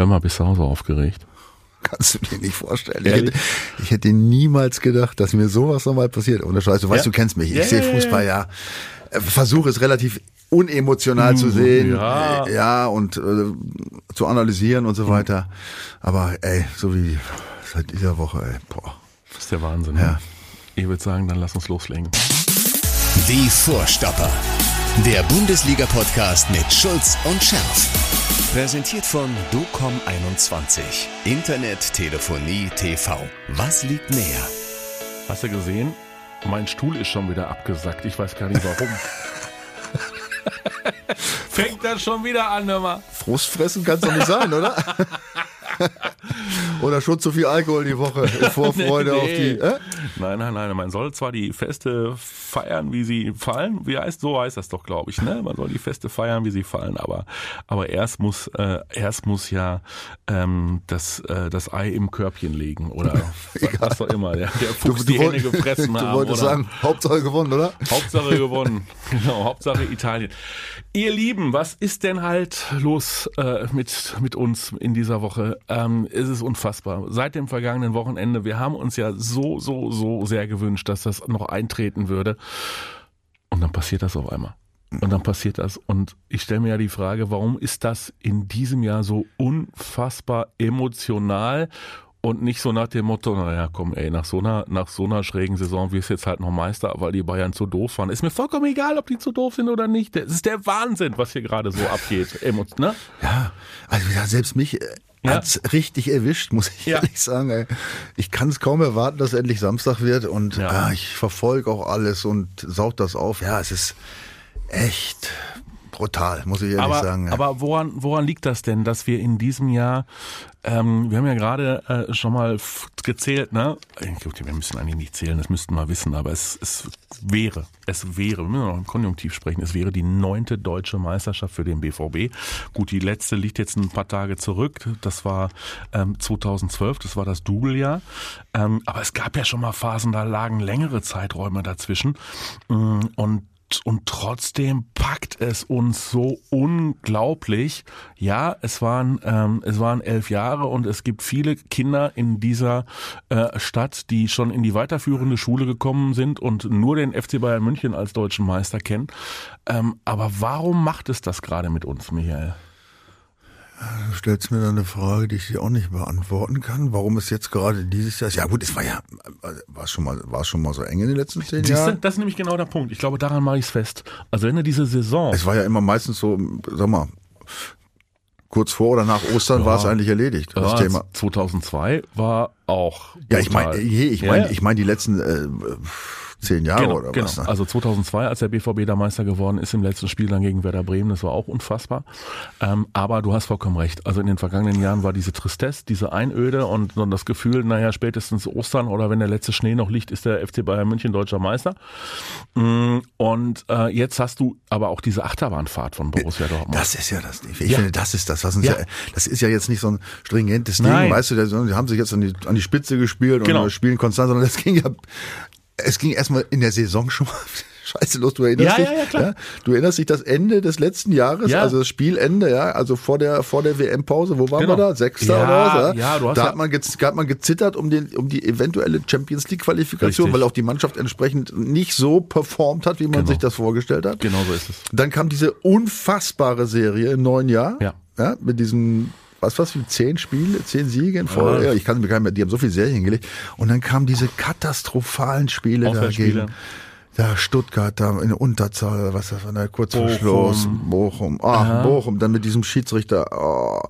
Hör mal, bist du auch so aufgeregt? Kannst du dir nicht vorstellen. Ich hätte, ich hätte, niemals gedacht, dass mir sowas nochmal passiert. Und Scheiß, du weißt, ja? du kennst mich. Ich ja, sehe Fußball ja. Äh, versuche es relativ unemotional zu sehen, ja, ja und äh, zu analysieren und so weiter. Aber ey, so wie seit dieser Woche, ey, boah. Das ist der Wahnsinn. Ja. Ne? Ich würde sagen, dann lass uns loslegen. Die Vorstopper. Der Bundesliga-Podcast mit Schulz und Scherf. Präsentiert von DOCOM21. Internet, Telefonie, TV. Was liegt näher? Hast du gesehen? Mein Stuhl ist schon wieder abgesackt. Ich weiß gar nicht warum. Fängt das schon wieder an, hör mal. Frustfressen kann es doch nicht sein, oder? Oder schon zu viel Alkohol die Woche in Vorfreude nee, nee. auf die. Äh? Nein, nein, nein. Man soll zwar die Feste feiern, wie sie fallen. Wie heißt so heißt das doch, glaube ich. Ne? Man soll die Feste feiern, wie sie fallen. Aber aber erst muss äh, erst muss ja ähm, das äh, das Ei im Körbchen legen oder was doch immer. Der, der Fuchs du, du die Hände gefressen du haben. Du wolltest oder? sagen, Hauptsache gewonnen, oder? Hauptsache gewonnen. genau, Hauptsache Italien. Ihr Lieben, was ist denn halt los äh, mit mit uns in dieser Woche? Ähm, es ist unfassbar. Seit dem vergangenen Wochenende, wir haben uns ja so, so, so sehr gewünscht, dass das noch eintreten würde. Und dann passiert das auf einmal. Und dann passiert das. Und ich stelle mir ja die Frage, warum ist das in diesem Jahr so unfassbar emotional und nicht so nach dem Motto, naja, komm, ey, nach so einer, nach so einer schrägen Saison wirst jetzt halt noch Meister, weil die Bayern zu doof waren. Ist mir vollkommen egal, ob die zu doof sind oder nicht. Das ist der Wahnsinn, was hier gerade so abgeht. ne? Ja, also selbst mich äh, ja. hat's richtig erwischt, muss ich ja. ehrlich sagen. Ey. Ich kann es kaum erwarten, dass endlich Samstag wird und ja. ah, ich verfolge auch alles und saug das auf. Ja, es ist echt brutal, muss ich ehrlich aber, sagen. Ja. Aber woran, woran liegt das denn, dass wir in diesem Jahr, ähm, wir haben ja gerade äh, schon mal gezählt, ne? Wir müssen eigentlich nicht zählen, das müssten wir wissen, aber es, es wäre, es wäre, wir müssen noch im Konjunktiv sprechen, es wäre die neunte deutsche Meisterschaft für den BVB. Gut, die letzte liegt jetzt ein paar Tage zurück, das war ähm, 2012, das war das Doublejahr. Ähm, aber es gab ja schon mal Phasen, da lagen längere Zeiträume dazwischen. Mm, und und trotzdem packt es uns so unglaublich. Ja, es waren ähm, es waren elf Jahre und es gibt viele Kinder in dieser äh, Stadt, die schon in die weiterführende Schule gekommen sind und nur den FC Bayern München als deutschen Meister kennen. Ähm, aber warum macht es das gerade mit uns, Michael? Du stellst mir dann eine Frage, die ich dir auch nicht beantworten kann. Warum es jetzt gerade dieses Jahr? Ja gut, es war ja, war schon mal, war schon mal so eng in den letzten zehn Jahren. Das ist nämlich genau der Punkt. Ich glaube, daran mache ich es fest. Also wenn du diese Saison. Es war ja immer meistens so, sag mal, kurz vor oder nach Ostern ja. war es eigentlich erledigt. Das ja, Thema. 2002 war auch. Ja, ich meine, ich meine, ich meine die letzten. Äh, zehn Jahre genau, oder genau. was? Ne? Also 2002, als der BVB da Meister geworden ist im letzten Spiel dann gegen Werder Bremen, das war auch unfassbar. Ähm, aber du hast vollkommen recht. Also in den vergangenen Jahren war diese Tristesse, diese Einöde und, und das Gefühl, naja, spätestens Ostern oder wenn der letzte Schnee noch liegt, ist der FC Bayern München deutscher Meister. Mm, und äh, jetzt hast du aber auch diese Achterbahnfahrt von Borussia Dortmund. Das ist ja das. Ich ja. finde, das ist das, was uns ja. ja. das ist ja jetzt nicht so ein stringentes Ding, Nein. weißt du, die haben sich jetzt an die, an die Spitze gespielt genau. und spielen konstant, sondern das ging ja es ging erstmal in der Saison schon mal scheiße los. Du erinnerst ja, dich? Ja, ja, klar. Ja, du erinnerst dich das Ende des letzten Jahres, ja. also das Spielende, ja, also vor der vor der WM-Pause. Wo waren genau. wir da? Sechster ja, oder was? Ja, du hast da hat man, da hat man gezittert um den um die eventuelle Champions League Qualifikation, weil auch die Mannschaft entsprechend nicht so performt hat, wie man genau. sich das vorgestellt hat. Genau so ist es. Dann kam diese unfassbare Serie im neuen Jahr. Ja. Ja, mit diesem was was wie zehn Spiele, zehn Siege in Folge. Ja. ich kann mir gar nicht mehr, die haben so viele Serien gelegt. Und dann kamen diese katastrophalen Spiele dagegen. Da Stuttgart da in der Unterzahl, was das war, da kurz vor Schluss, Bochum, ah, Bochum, dann mit diesem Schiedsrichter, oh.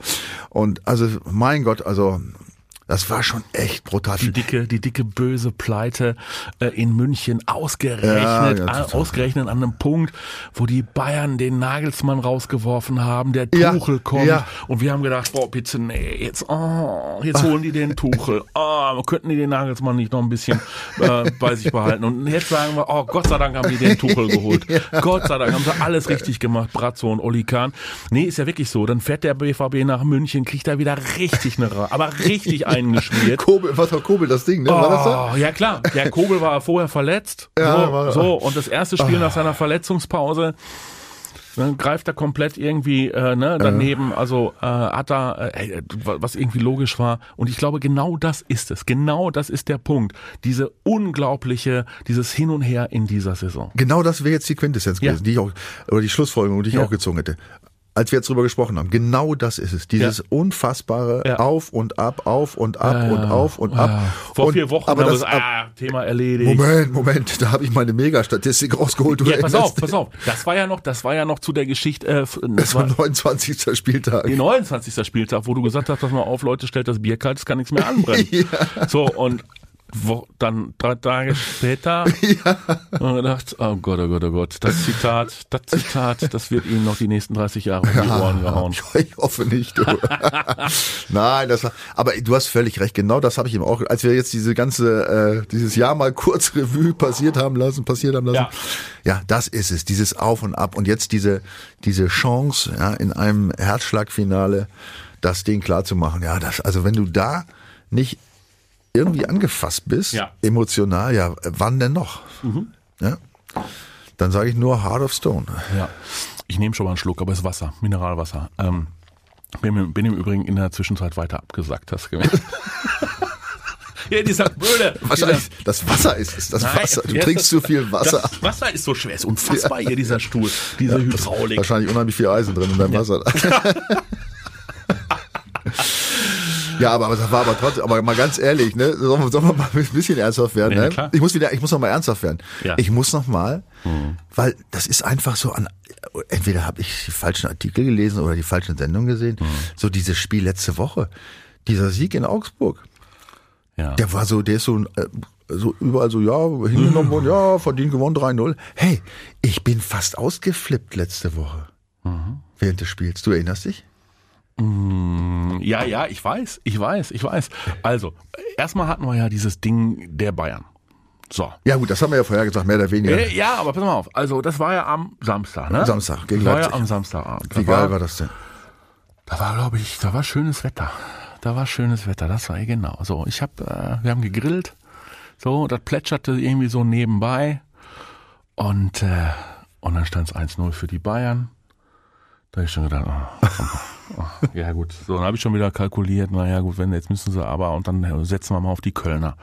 und also mein Gott, also das war schon echt brutal. Die dicke, die dicke böse Pleite äh, in München ausgerechnet, ja, ja, ausgerechnet an einem Punkt, wo die Bayern den Nagelsmann rausgeworfen haben, der Tuchel ja, kommt ja. und wir haben gedacht, boah, bitte nee, jetzt, oh, jetzt holen die den Tuchel. Oh, könnten die den Nagelsmann nicht noch ein bisschen äh, bei sich behalten? Und jetzt sagen wir, oh, Gott sei Dank haben die den Tuchel geholt. Gott sei Dank haben sie alles richtig gemacht, Brazzo und Oli Kahn. Nee, ist ja wirklich so. Dann fährt der BVB nach München, kriegt er wieder richtig eine, aber richtig ein eingeschmiert. Kobel, was war Kobel, das Ding, ne? War das da? Oh, ja klar, der Kobel war vorher verletzt. Ja, so, war, so, und das erste Spiel oh. nach seiner Verletzungspause ne, greift er komplett irgendwie äh, ne, daneben, also äh, hat da, äh, was irgendwie logisch war. Und ich glaube, genau das ist es. Genau das ist der Punkt. Diese unglaubliche, dieses Hin und Her in dieser Saison. Genau das wäre jetzt die Quintessenz gewesen, ja. die ich auch, oder die Schlussfolgerung, die ich ja. auch gezogen hätte als wir jetzt drüber gesprochen haben. Genau das ist es. Dieses ja. unfassbare ja. Auf und Ab, auf und ab ja, und auf und ab. Vor und, vier Wochen aber das, ah, Thema erledigt. Moment, Moment, da habe ich meine Megastatistik rausgeholt. Ja, pass auf, pass auf. Das war ja noch, das war ja noch zu der Geschichte. Äh, das, das war 29. Spieltag. Die 29. Spieltag, wo du gesagt hast, pass mal auf, Leute, stellt das Bier kalt, es kann nichts mehr anbrennen. So und wo, dann drei Tage später ja. und gedacht, oh Gott, oh Gott, oh Gott, das Zitat, das Zitat, das wird ihm noch die nächsten 30 Jahre um die Ohren gehauen. Ich hoffe nicht. Du. Nein, das war, aber du hast völlig recht, genau das habe ich ihm auch, als wir jetzt diese ganze, äh, dieses Jahr mal kurz Revue passiert haben lassen, passiert haben lassen. Ja. ja, das ist es, dieses Auf und Ab und jetzt diese, diese Chance, ja, in einem Herzschlagfinale das Ding klar zu machen. Ja, das, also wenn du da nicht irgendwie angefasst bist, ja. emotional, ja, wann denn noch? Mhm. Ja? Dann sage ich nur Heart of Stone. Ja, ich nehme schon mal einen Schluck, aber es ist Wasser, Mineralwasser. Ähm, bin, bin im Übrigen in der Zwischenzeit weiter abgesagt, hast du gemerkt. Ja, dieser Blöde. Wahrscheinlich, dieser, das Wasser ist es, das Nein, Wasser. Du trinkst zu viel Wasser. Das Wasser ist so schwer, ist unfassbar ja. hier, dieser Stuhl, diese ja, Hydraulik. Wahrscheinlich unheimlich viel Eisen drin in deinem ja. Wasser. Ja, aber das war aber trotzdem, aber mal ganz ehrlich, ne, sollen wir, sollen wir mal ein bisschen ernsthaft werden, ja, ne? Klar. Ich muss wieder, ich muss noch mal ernsthaft werden. Ja. Ich muss noch mal, mhm. weil das ist einfach so an, entweder habe ich die falschen Artikel gelesen oder die falschen Sendungen gesehen, mhm. so dieses Spiel letzte Woche, dieser Sieg in Augsburg. Ja. Der war so, der ist so, äh, so überall so, ja, hingenommen worden, ja, verdient gewonnen 3-0. Hey, ich bin fast ausgeflippt letzte Woche. Mhm. Während des Spiels. Du erinnerst dich? Mm, ja, ja, ich weiß, ich weiß, ich weiß. Also, erstmal hatten wir ja dieses Ding der Bayern. So. Ja gut, das haben wir ja vorher gesagt, mehr oder weniger. Äh, ja, aber pass mal auf. Also das war ja am Samstag, ne? Samstag, gegen das war ja am Samstagabend. Wie geil war das denn? Da war, glaube ich, da war schönes Wetter. Da war schönes Wetter, das war ja genau. So, ich habe, äh, wir haben gegrillt. So, das plätscherte irgendwie so nebenbei. Und, äh, und dann stand es 1-0 für die Bayern. Da habe ich schon gedacht, oh, oh, ja gut, so dann habe ich schon wieder kalkuliert, naja gut, wenn jetzt müssen sie aber und dann setzen wir mal auf die Kölner.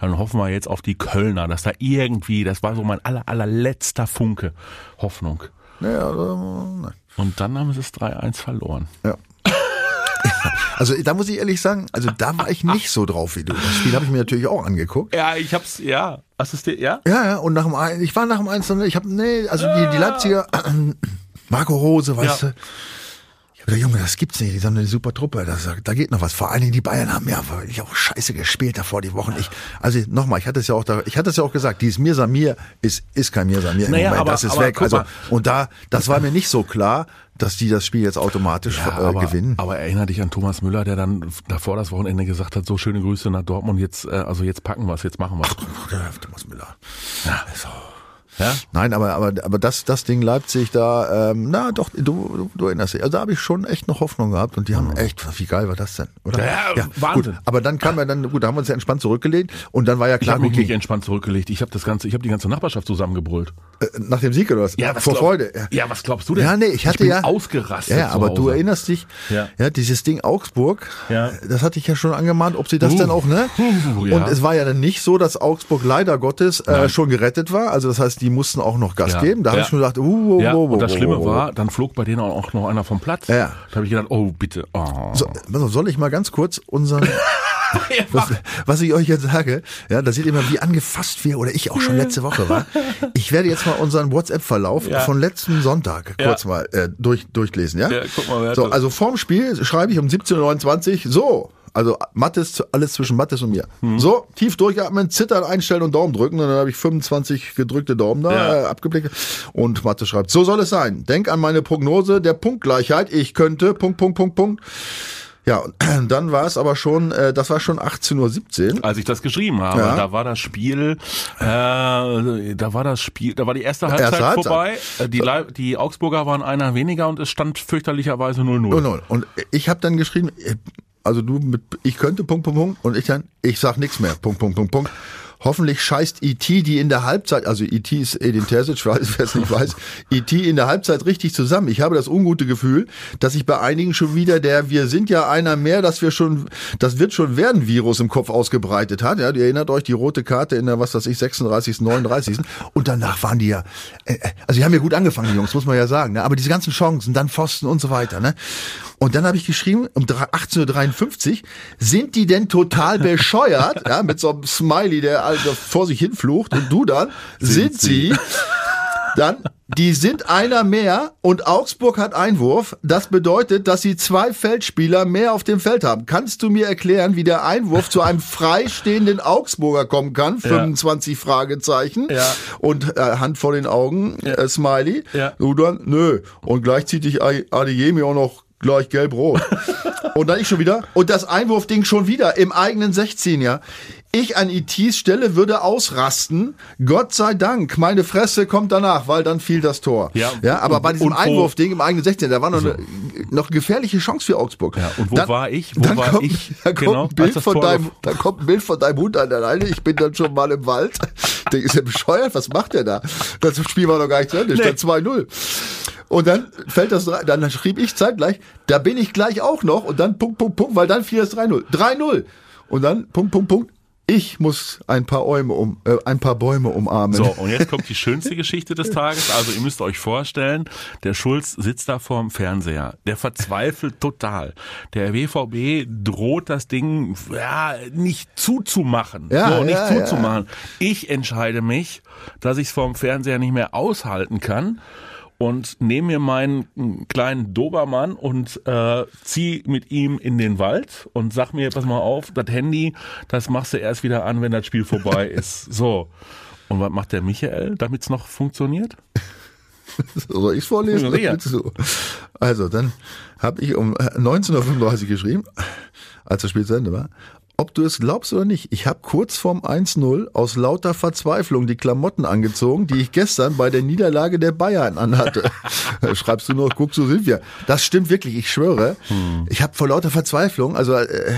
Dann hoffen wir jetzt auf die Kölner, dass da irgendwie, das war so mein aller, allerletzter Funke Hoffnung. Naja, also, nein. Und dann haben sie es 3-1 verloren. Ja. Also da muss ich ehrlich sagen, also da war ich nicht so drauf wie du. Das Spiel habe ich mir natürlich auch angeguckt. Ja, ich hab's, ja. Assistiert, ja? Ja, ja, und nach dem ich war nach dem 1 ich habe nee, also die, die Leipziger Marco Rose, weißt ja. du. Gesagt, Junge, das gibt's nicht. Die sind eine super Truppe. Das, da geht noch was. Vor allen Dingen die Bayern haben ja wirklich auch scheiße gespielt davor die Wochen. Ich, also nochmal, ich hatte es ja auch da, ich hatte es ja auch gesagt, dieses Mir Samir ist, ist kein Mir Samir naja, Moment. Aber, das ist aber, weg. Also, und da, das war mir nicht so klar, dass die das Spiel jetzt automatisch ja, äh, aber, gewinnen. Aber erinnere dich an Thomas Müller, der dann davor das Wochenende gesagt hat, so schöne Grüße nach Dortmund, jetzt, äh, also jetzt packen wir es, jetzt machen wir es. Thomas Müller. Ja. So. Ja? Nein, aber, aber, aber das, das Ding Leipzig da, ähm, na doch, du, du, du erinnerst dich. Also da habe ich schon echt noch Hoffnung gehabt und die haben mhm. echt, wie geil war das denn? Oder? Ja, ja Wahnsinn. Gut, aber dann kam ja dann, gut, da haben wir uns ja entspannt zurückgelegt und dann war ja klar. Ich habe mich nicht entspannt zurückgelegt. Ich habe das ganze, ich habe die ganze Nachbarschaft zusammengebrüllt. Äh, nach dem Sieg oder was? Ja, was vor glaub, Freude. Ja. ja. was glaubst du denn? Ja, nee, ich hatte ich bin ja ausgerastet. Ja, aber du erinnerst dich, ja. ja, dieses Ding Augsburg, ja. das hatte ich ja schon angemahnt, ob sie das uh. denn auch, ne? Uh, ja. Und es war ja dann nicht so, dass Augsburg leider Gottes äh, schon gerettet war. Also das heißt, die mussten auch noch Gas geben. Da habe ich schon gedacht, uh, uh, ja. uh, Und das Schlimme war, dann flog bei denen auch noch einer vom Platz. Ja. Da habe ich gedacht, oh bitte. Oh. So, soll ich mal ganz kurz unseren was, was, ich euch jetzt sage, ja, da seht ihr mal, wie angefasst wir oder ich auch schon letzte Woche war. Ich werde jetzt mal unseren WhatsApp-Verlauf ja. von letzten Sonntag kurz ja. mal äh, durch, durchlesen, ja? ja guck mal, so, also vorm Spiel schreibe ich um 17.29 Uhr, so, also Mattes, alles zwischen Mattes und mir. Mhm. So, tief durchatmen, zittern, einstellen und Daumen drücken. Und dann habe ich 25 gedrückte Daumen da ja. äh, abgeblickt. Und Mattes schreibt, so soll es sein. Denk an meine Prognose der Punktgleichheit. Ich könnte, Punkt, Punkt, Punkt, Punkt. Ja, dann war es aber schon, äh, das war schon 18.17 Uhr. Als ich das geschrieben habe, ja. da war das Spiel, äh, da war das Spiel, da war die erste Halbzeit, erste Halbzeit. vorbei. Äh, die, die Augsburger waren einer weniger und es stand fürchterlicherweise 0-0. 0-0. Und ich habe dann geschrieben, äh, also du mit, ich könnte, Punkt, Punkt, Punkt, und ich dann, ich sag nichts mehr, Punkt, Punkt, Punkt, Punkt. Hoffentlich scheißt E.T., die in der Halbzeit, also E.T. ist Edin Terzic, wer es nicht weiß, E.T. in der Halbzeit richtig zusammen. Ich habe das ungute Gefühl, dass sich bei einigen schon wieder der Wir sind ja einer mehr, dass wir schon, das wird schon werden Virus im Kopf ausgebreitet hat. Ja, ihr erinnert euch die rote Karte in der, was weiß ich, 36., 39. Und danach waren die ja, äh, äh, also die haben ja gut angefangen, die Jungs, muss man ja sagen. Ne? Aber diese ganzen Chancen, dann Pfosten und so weiter. Ne? Und dann habe ich geschrieben, um 18.53 Uhr, sind die denn total bescheuert? ja, mit so einem Smiley, der also vor sich hinflucht. Und du dann, sind, sind sie? sie? Dann, die sind einer mehr und Augsburg hat Einwurf. Das bedeutet, dass sie zwei Feldspieler mehr auf dem Feld haben. Kannst du mir erklären, wie der Einwurf zu einem freistehenden Augsburger kommen kann? 25 ja. Fragezeichen. Ja. Und äh, Hand vor den Augen, ja. äh, Smiley. Ja. Du dann, nö. Und gleich zieht dich Adeyemi auch noch gleich gelb-rot. und dann ich schon wieder. Und das Einwurfding schon wieder im eigenen 16, ja. Ich an ETs Stelle würde ausrasten. Gott sei Dank. Meine Fresse kommt danach, weil dann fiel das Tor. Ja, ja aber bei diesem Einwurfding im eigenen 16, da war noch, so. eine, noch eine gefährliche Chance für Augsburg. Ja, und wo dann, war ich? Wo dann war kommt, ich? Da kommt, genau, ein Bild von deinem, da kommt ein Bild von deinem Hund an der Leine. Ich bin dann schon mal im Wald. Der ist ja bescheuert. Was macht der da? Das Spiel war noch gar nicht zu Ende. Nee. Stand 2-0. Und dann fällt das, dann schrieb ich zeitgleich, da bin ich gleich auch noch und dann Punkt, Punkt, Punkt, weil dann fiel das 3-0. 3-0. Und dann Punkt, Punkt, Punkt. Ich muss ein paar Bäume um, äh, ein paar Bäume umarmen. So, und jetzt kommt die schönste Geschichte des Tages. Also ihr müsst euch vorstellen, der Schulz sitzt da vorm Fernseher. Der verzweifelt total. Der WVB droht das Ding ja nicht zuzumachen. Ja, so, nicht ja, zuzumachen. Ja. Ich entscheide mich, dass ich es vorm Fernseher nicht mehr aushalten kann und nehme mir meinen kleinen Dobermann und äh, zieh mit ihm in den Wald und sag mir, pass mal auf, das Handy, das machst du erst wieder an, wenn das Spiel vorbei ist. So. Und was macht der Michael, damit es noch funktioniert? Soll ich vorlesen? Ja. Also, dann habe ich um 19.35 Uhr geschrieben, als das Spiel zu Ende war ob du es glaubst oder nicht, ich habe kurz vorm 1-0 aus lauter Verzweiflung die Klamotten angezogen, die ich gestern bei der Niederlage der Bayern anhatte. Schreibst du noch, guck, so sind wir. Das stimmt wirklich, ich schwöre. Hm. Ich habe vor lauter Verzweiflung, also äh,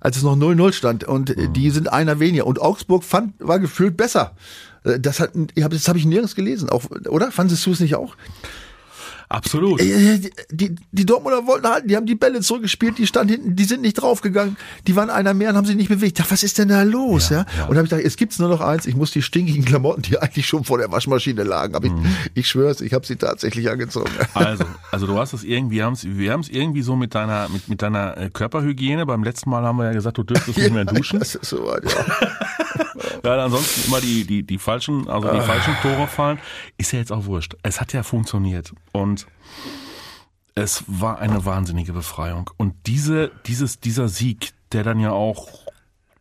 als es noch 0-0 stand und hm. die sind einer weniger. Und Augsburg fand, war gefühlt besser. Äh, das hat, das habe ich nirgends gelesen, auch, oder? Fandest du es nicht auch? Absolut. Äh, die, die, die Dortmunder wollten halten, die haben die Bälle zurückgespielt, die stand hinten, die sind nicht draufgegangen, die waren einer mehr und haben sich nicht bewegt. Ich dachte, was ist denn da los? Ja, ja? ja. Und habe ich gedacht, es gibt's nur noch eins, ich muss die stinkigen Klamotten, die eigentlich schon vor der Waschmaschine lagen, aber mhm. ich, ich schwör's, ich habe sie tatsächlich angezogen. Also, also du hast es irgendwie, wir haben's, wir haben's irgendwie so mit deiner, mit, mit deiner äh, Körperhygiene. Beim letzten Mal haben wir ja gesagt, du dürftest nicht mehr duschen. Das ist soweit, ja. ja, ansonsten immer die, die, die falschen, also die ah. falschen Tore fallen. Ist ja jetzt auch wurscht. Es hat ja funktioniert. Und es war eine wahnsinnige Befreiung. Und diese, dieses, dieser Sieg, der dann ja auch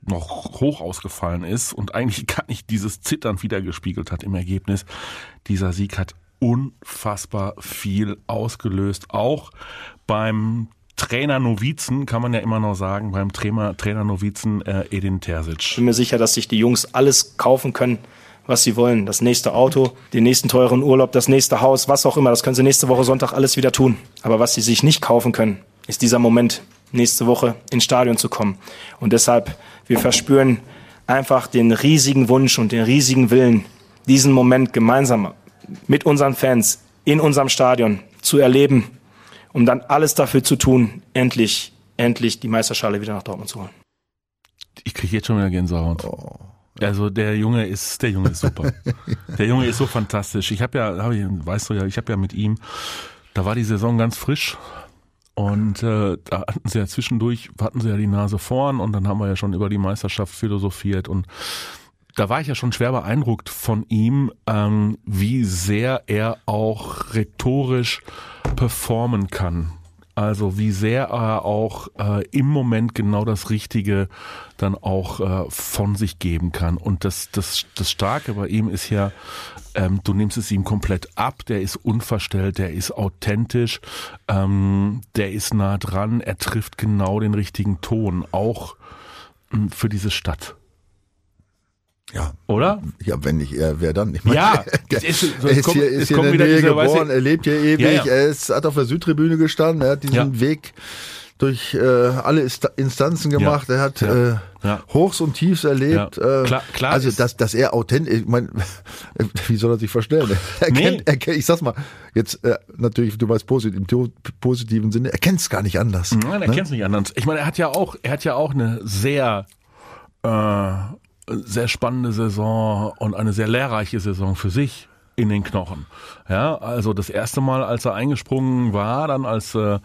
noch hoch ausgefallen ist und eigentlich gar nicht dieses Zittern wiedergespiegelt hat im Ergebnis, dieser Sieg hat unfassbar viel ausgelöst. Auch beim Trainer Novizen, kann man ja immer noch sagen, beim Trainer, Trainer Novizen äh, Edin Terzic. Ich bin mir sicher, dass sich die Jungs alles kaufen können, was sie wollen. Das nächste Auto, den nächsten teuren Urlaub, das nächste Haus, was auch immer. Das können sie nächste Woche Sonntag alles wieder tun. Aber was sie sich nicht kaufen können, ist dieser Moment, nächste Woche ins Stadion zu kommen. Und deshalb, wir verspüren einfach den riesigen Wunsch und den riesigen Willen, diesen Moment gemeinsam mit unseren Fans in unserem Stadion zu erleben, um dann alles dafür zu tun, endlich, endlich die Meisterschale wieder nach Dortmund zu holen. Ich kriege jetzt schon wieder Gänsehaut. Oh. Also der Junge ist, der Junge ist super. der Junge ist so fantastisch. Ich habe ja, hab ich, weißt du ja, ich habe ja mit ihm, da war die Saison ganz frisch und äh, da hatten sie ja zwischendurch, hatten sie ja die Nase vorn und dann haben wir ja schon über die Meisterschaft philosophiert und da war ich ja schon schwer beeindruckt von ihm, ähm, wie sehr er auch rhetorisch performen kann. Also wie sehr er auch äh, im Moment genau das Richtige dann auch äh, von sich geben kann. Und das, das, das Starke bei ihm ist ja, ähm, du nimmst es ihm komplett ab, der ist unverstellt, der ist authentisch, ähm, der ist nah dran, er trifft genau den richtigen Ton, auch ähm, für diese Stadt. Ja. Oder? Ja, wenn nicht er, wer dann? Ich meine, ja, er ist, so, ist kommt, hier, ist hier in der Nähe geboren, er lebt hier ewig, ja, ja. er ist, hat auf der Südtribüne gestanden, er hat diesen ja. Weg durch äh, alle Instanzen gemacht. Er hat. Äh. Hochs und Tiefs erlebt. Äh, klar, klar also dass, dass er authentisch, ich mein, wie soll er sich verstellen? Er nee. kennt, er kennt, ich sag's mal, jetzt äh, natürlich, du weißt positiv, im positiven Sinne, er kennt es gar nicht anders. Nein, er ne? kennt es nicht anders. Ich meine, er hat ja auch, er hat ja auch eine sehr äh, sehr spannende Saison und eine sehr lehrreiche Saison für sich in den Knochen. Ja, also das erste Mal, als er eingesprungen war, dann als äh,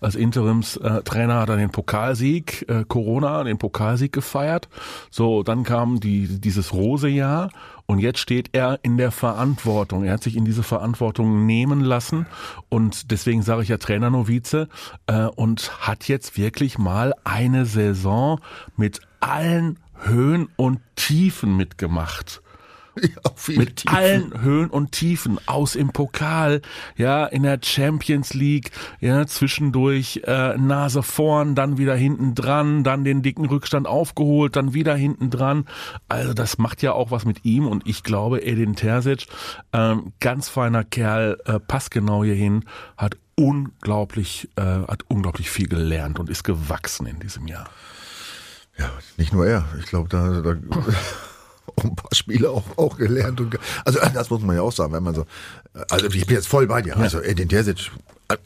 als Interimstrainer hat er den Pokalsieg äh, Corona, den Pokalsieg gefeiert. So, dann kam die dieses Rose-Jahr und jetzt steht er in der Verantwortung. Er hat sich in diese Verantwortung nehmen lassen und deswegen sage ich ja Trainernovize äh, und hat jetzt wirklich mal eine Saison mit allen Höhen und Tiefen mitgemacht. Ja, mit Tiefen. allen Höhen und Tiefen aus im Pokal, ja, in der Champions League, ja, zwischendurch äh, Nase vorn, dann wieder hinten dran, dann den dicken Rückstand aufgeholt, dann wieder hinten dran. Also das macht ja auch was mit ihm und ich glaube, Edin Terzic, ähm, ganz feiner Kerl, äh, passt genau hierhin, hat unglaublich, äh, hat unglaublich viel gelernt und ist gewachsen in diesem Jahr. Ja, nicht nur er. Ich glaube, da, da ein paar Spiele auch, auch gelernt. Und, also das muss man ja auch sagen, wenn man so, also ich bin jetzt voll bei dir. Also Edin Terzic, äh,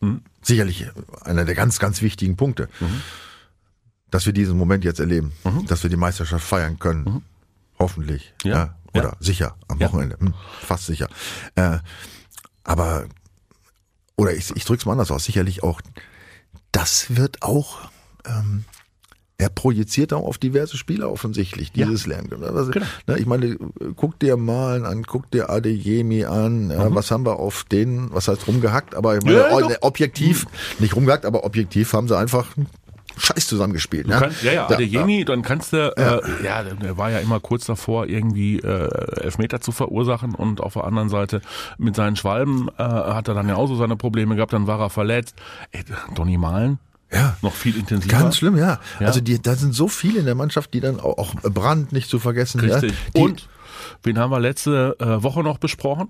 mhm. sicherlich einer der ganz, ganz wichtigen Punkte, mhm. dass wir diesen Moment jetzt erleben, mhm. dass wir die Meisterschaft feiern können. Mhm. Hoffentlich. Ja. ja. Oder ja. sicher am Wochenende. Hm, fast sicher. Äh, aber, oder ich, ich drücke es mal anders aus, sicherlich auch, das wird auch ähm, er projiziert auch auf diverse Spieler offensichtlich, dieses ja. Lernen. Also, genau. ne, ich meine, guck dir Malen an, guck dir Adeyemi an, ja, mhm. was haben wir auf den, was heißt rumgehackt, aber ich meine, ja, objektiv, mhm. nicht rumgehackt, aber objektiv haben sie einfach Scheiß zusammengespielt. Ne? Kannst, ja, ja, Adeyemi, dann kannst du, ja. Äh, ja, der war ja immer kurz davor, irgendwie äh, Elfmeter zu verursachen und auf der anderen Seite mit seinen Schwalben äh, hat er dann ja auch so seine Probleme gehabt, dann war er verletzt. Ey, Donny Malen, ja. Noch viel intensiver. Ganz schlimm, ja. ja. Also die, da sind so viele in der Mannschaft, die dann auch, auch Brand nicht zu vergessen. Richtig. Ja, und wen haben wir letzte äh, Woche noch besprochen?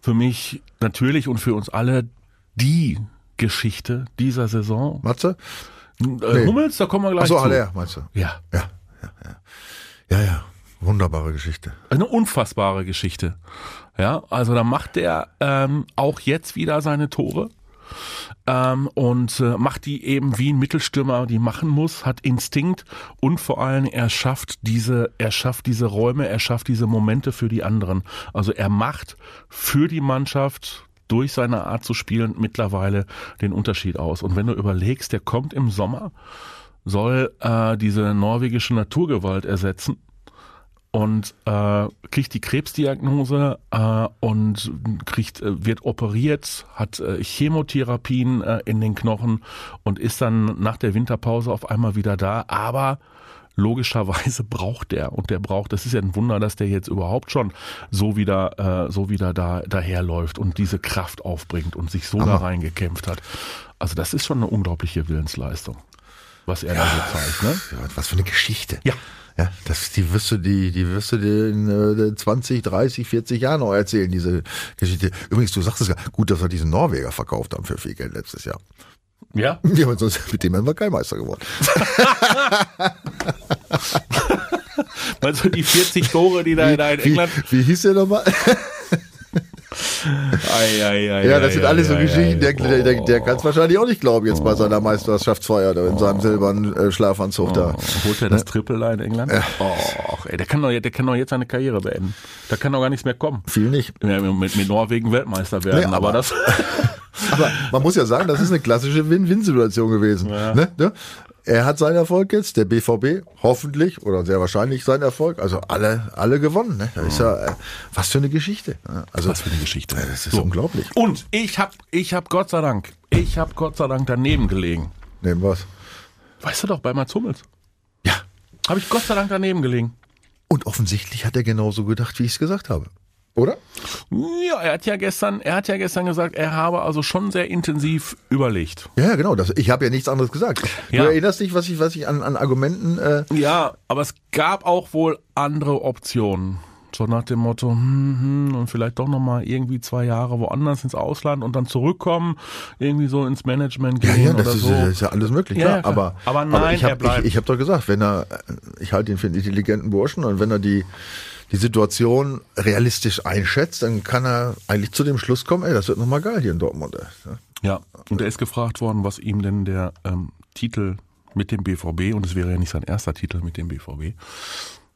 Für mich natürlich und für uns alle die Geschichte dieser Saison. Matze? Äh, nee. Hummels, da kommen wir gleich Ach so, zu. Haller, meinst du? Ja. Ja, ja, ja. Ja, ja. Wunderbare Geschichte. Eine unfassbare Geschichte. Ja, also da macht der ähm, auch jetzt wieder seine Tore ähm, und äh, macht die eben wie ein Mittelstürmer die machen muss, hat Instinkt und vor allem er schafft diese, er schafft diese Räume, er schafft diese Momente für die anderen. Also er macht für die Mannschaft durch seine Art zu spielen mittlerweile den Unterschied aus. Und wenn du überlegst, der kommt im Sommer, soll äh, diese norwegische Naturgewalt ersetzen und äh, kriegt die Krebsdiagnose äh, und kriegt äh, wird operiert, hat äh, Chemotherapien äh, in den Knochen und ist dann nach der Winterpause auf einmal wieder da, aber logischerweise braucht der und der braucht, das ist ja ein Wunder, dass der jetzt überhaupt schon so wieder äh, so wieder da daherläuft und diese Kraft aufbringt und sich so aber da reingekämpft hat. Also das ist schon eine unglaubliche Willensleistung, was er ja, da so zeigt, ne? Was für eine Geschichte. Ja. Ja, das, die wirst du, die, die wirst du dir in äh, 20, 30, 40 Jahren noch erzählen, diese Geschichte. Übrigens, du sagst es ja, gut, dass wir diesen Norweger verkauft haben für viel Geld letztes Jahr. Ja? ja sonst, mit dem wären wir kein Meister geworden. Meinst du die 40 Tore, die da, wie, in England. Wie, wie hieß der nochmal? Ei, ei, ei, ja, das sind alles so Geschichten. Der, der, der, der kann es wahrscheinlich auch nicht glauben jetzt bei seiner Meisterschaftsfeier da in seinem silbernen äh, Schlafanzug da. Holt er das Triple da in England? Oh, ey, der kann doch, der kann doch jetzt seine Karriere beenden. Da kann doch gar nichts mehr kommen. Viel nicht. Ja, mit, mit Norwegen Weltmeister werden, nee, aber, aber das. aber man muss ja sagen, das ist eine klassische Win-Win-Situation gewesen. Ja. Ne? Er hat seinen Erfolg jetzt, der BVB, hoffentlich oder sehr wahrscheinlich sein Erfolg. Also alle, alle gewonnen. Ne? Das ist ja äh, was für eine Geschichte. Also was für eine Geschichte. Das ist so. unglaublich. Und ich habe, ich habe Gott sei Dank, ich habe Gott sei Dank daneben gelegen. Neben was? Weißt du doch, bei Mats Hummels. Ja. Habe ich Gott sei Dank daneben gelegen. Und offensichtlich hat er genauso gedacht, wie ich es gesagt habe. Oder? Ja, er hat ja gestern, er hat ja gestern gesagt, er habe also schon sehr intensiv überlegt. Ja, genau. Das, ich habe ja nichts anderes gesagt. Ja. Du erinnerst dich, was ich, was ich an, an Argumenten. Äh ja, aber es gab auch wohl andere Optionen. So nach dem Motto, hm, hm, und vielleicht doch nochmal irgendwie zwei Jahre woanders ins Ausland und dann zurückkommen, irgendwie so ins Management gehen ja, ja, das oder ist, so. Das ist ja alles möglich, klar. Ja, klar. Aber, aber nein, aber ich habe ich, ich hab doch gesagt, wenn er, ich halte ihn für einen intelligenten Burschen und wenn er die die Situation realistisch einschätzt, dann kann er eigentlich zu dem Schluss kommen, ey, das wird nochmal geil hier in Dortmund. Ja, und er ist gefragt worden, was ihm denn der ähm, Titel mit dem BVB, und es wäre ja nicht sein erster Titel mit dem BVB,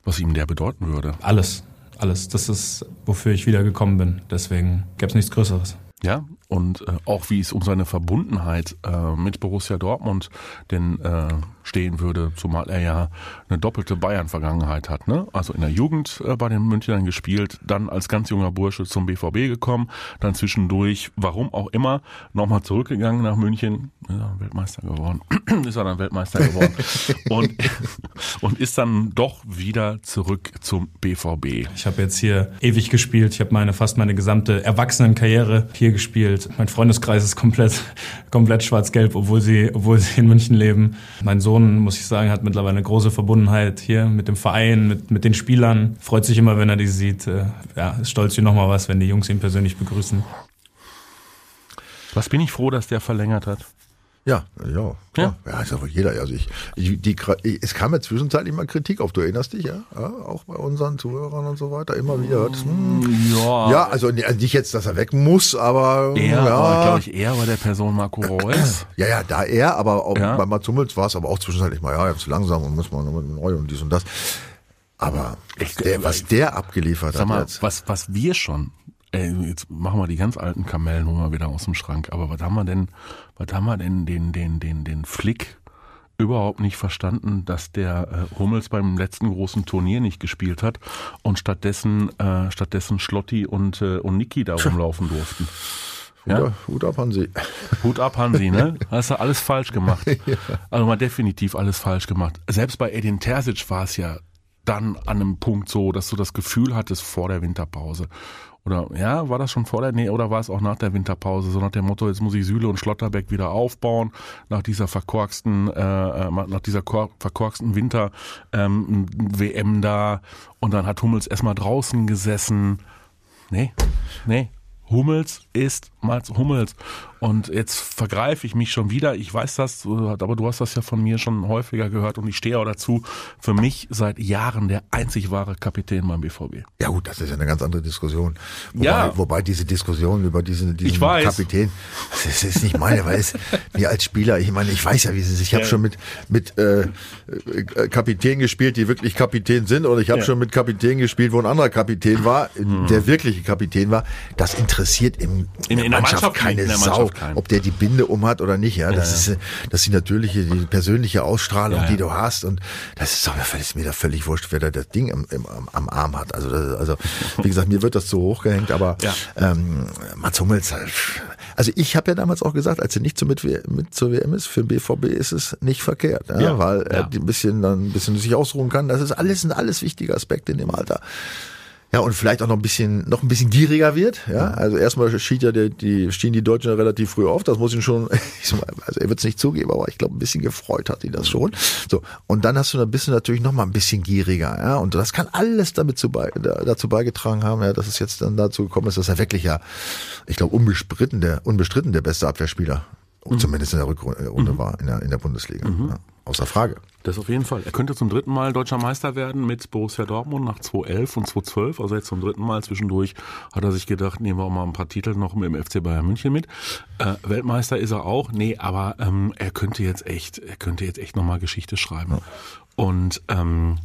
was ihm der bedeuten würde. Alles, alles. Das ist, wofür ich wieder gekommen bin. Deswegen gäbe es nichts Größeres. Ja, und äh, auch wie es um seine Verbundenheit äh, mit Borussia Dortmund denn äh, stehen würde, zumal er ja eine doppelte Bayern-Vergangenheit hat. Ne? Also in der Jugend äh, bei den Münchnern gespielt, dann als ganz junger Bursche zum BVB gekommen, dann zwischendurch, warum auch immer, nochmal zurückgegangen nach München, ist er Weltmeister geworden, ist er dann Weltmeister geworden und, und ist dann doch wieder zurück zum BVB. Ich habe jetzt hier ewig gespielt, ich habe meine fast meine gesamte Erwachsenenkarriere hier gespielt. Mein Freundeskreis ist komplett, komplett schwarz-gelb, obwohl sie, obwohl sie in München leben. Mein Sohn Sohn, muss ich sagen, hat mittlerweile eine große Verbundenheit hier mit dem Verein, mit, mit den Spielern. Freut sich immer, wenn er die sieht. Äh, ja, ist stolz wie nochmal was, wenn die Jungs ihn persönlich begrüßen. Was bin ich froh, dass der verlängert hat. Ja, ja. Ja, ja ist wohl jeder. Also ich, ich die, es kam ja zwischenzeitlich mal Kritik auf, du erinnerst dich, ja? ja auch bei unseren Zuhörern und so weiter, immer wieder. Hm, ja. Ja, also, also nicht jetzt, dass er weg muss, aber. Er, ja. glaube ich, eher bei der Person Marco Reus. Ja, ja, da er, aber auch ja. bei Mats Hummels war es aber auch zwischenzeitlich mal, ja, jetzt langsam und muss man neu und dies und das. Aber ich, der, was der abgeliefert sag hat mal, jetzt. Was, was wir schon Ey, jetzt machen wir die ganz alten Kamellen mal wieder aus dem Schrank. Aber was haben wir denn, was haben wir denn den, den, den, den Flick überhaupt nicht verstanden, dass der äh, Hummels beim letzten großen Turnier nicht gespielt hat und stattdessen, äh, stattdessen Schlotti und, äh, und Niki da rumlaufen durften. Hut, ja? Hut ab, Hansi. Hut ab, Hansi, ne? Hast du alles falsch gemacht. ja. Also mal definitiv alles falsch gemacht. Selbst bei Edin Terzic war es ja dann an einem Punkt so, dass du das Gefühl hattest vor der Winterpause. Oder ja, war das schon vor der, nee, oder war es auch nach der Winterpause, so nach dem Motto, jetzt muss ich Süle und Schlotterbeck wieder aufbauen, nach dieser verkorksten, äh, äh nach dieser verkorksten Winter ähm, WM da. Und dann hat Hummels erstmal draußen gesessen. Nee, nee, Hummels ist Mats Hummels. Und jetzt vergreife ich mich schon wieder. Ich weiß das, aber du hast das ja von mir schon häufiger gehört und ich stehe auch dazu. Für mich seit Jahren der einzig wahre Kapitän beim BVB. Ja gut, das ist ja eine ganz andere Diskussion. Wobei, ja. wobei diese Diskussion über diesen, diesen. Kapitän, das ist nicht meine, weil es mir als Spieler, ich meine, ich weiß ja, wie es ist. Ich habe ja. schon mit mit äh, Kapitän gespielt, die wirklich Kapitän sind, oder ich habe ja. schon mit Kapitän gespielt, wo ein anderer Kapitän war, hm. der wirkliche Kapitän war. Das interessiert im, in, in der Mannschaft, Mannschaft keine Sau keinen. ob der die Binde um hat oder nicht. Ja, das ja, ist das ist die natürliche, die persönliche Ausstrahlung, ja, die du hast und das ist, das ist mir da völlig wurscht, wer da das Ding am, am, am Arm hat. Also, das, also wie gesagt, mir wird das zu hoch gehängt, aber ähm, Mats Hummels, also ich habe ja damals auch gesagt, als er nicht so mit, mit zur WM ist, für den BVB ist es nicht verkehrt, ja, weil er ein bisschen dann ein bisschen sich ausruhen kann. Das ist alles sind alles wichtige Aspekte in dem Alter. Ja, und vielleicht auch noch ein bisschen, noch ein bisschen gieriger wird. Ja, also erstmal schied ja die, die, stehen die Deutschen relativ früh auf. Das muss ihn schon, also er wird es nicht zugeben, aber ich glaube, ein bisschen gefreut hat ihn das schon. So. Und dann hast du ein bisschen natürlich noch mal ein bisschen gieriger. Ja, und das kann alles damit zu, dazu beigetragen haben, ja, dass es jetzt dann dazu gekommen ist, dass er wirklich ja, ich glaube, unbestritten der, unbestritten der beste Abwehrspieler Mhm. Zumindest in der Rückrunde mhm. war, in der, in der Bundesliga. Mhm. Ja, außer Frage. Das auf jeden Fall. Er könnte zum dritten Mal deutscher Meister werden mit Borussia Dortmund nach 2011 und 2012. Also jetzt zum dritten Mal. Zwischendurch hat er sich gedacht, nehmen wir auch mal ein paar Titel noch mit dem FC Bayern München mit. Äh, Weltmeister ist er auch. Nee, aber ähm, er könnte jetzt echt, er könnte jetzt echt nochmal Geschichte schreiben. Ja. Und ähm,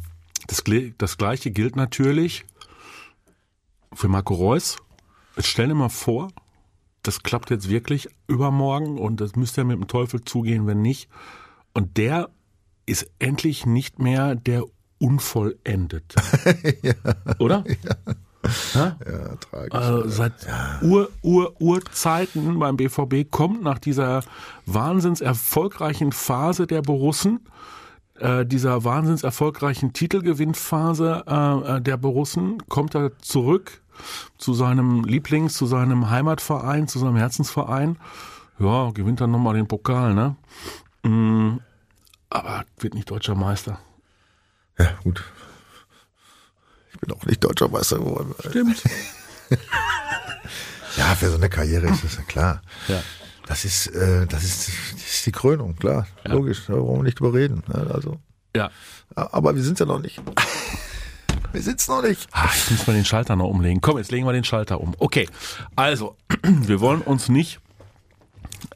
das, das Gleiche gilt natürlich für Marco Reus. Jetzt stell dir mal vor, das klappt jetzt wirklich übermorgen und das müsste ja mit dem Teufel zugehen, wenn nicht. Und der ist endlich nicht mehr der Unvollendete. ja. Oder? Ja. Ja, ja tragisch. Also seit ja. Ur, Ur, Urzeiten beim BVB kommt nach dieser wahnsinns erfolgreichen Phase der Borussen, äh, dieser wahnsinns erfolgreichen Titelgewinnphase äh, der Borussen, kommt er zurück zu seinem Lieblings, zu seinem Heimatverein, zu seinem Herzensverein. Ja, gewinnt dann nochmal den Pokal, ne? Aber wird nicht deutscher Meister. Ja, gut. Ich bin auch nicht deutscher Meister geworden. Stimmt. ja, für so eine Karriere ist das ja klar. Ja. Das ist, äh, das ist, das ist die Krönung, klar. Ja. Logisch, da wollen wir nicht drüber reden. Ne? Also. Ja. Aber wir sind ja noch nicht. Wir sind es noch nicht. Ach, jetzt müssen wir den Schalter noch umlegen. Komm, jetzt legen wir den Schalter um. Okay, also, wir wollen uns nicht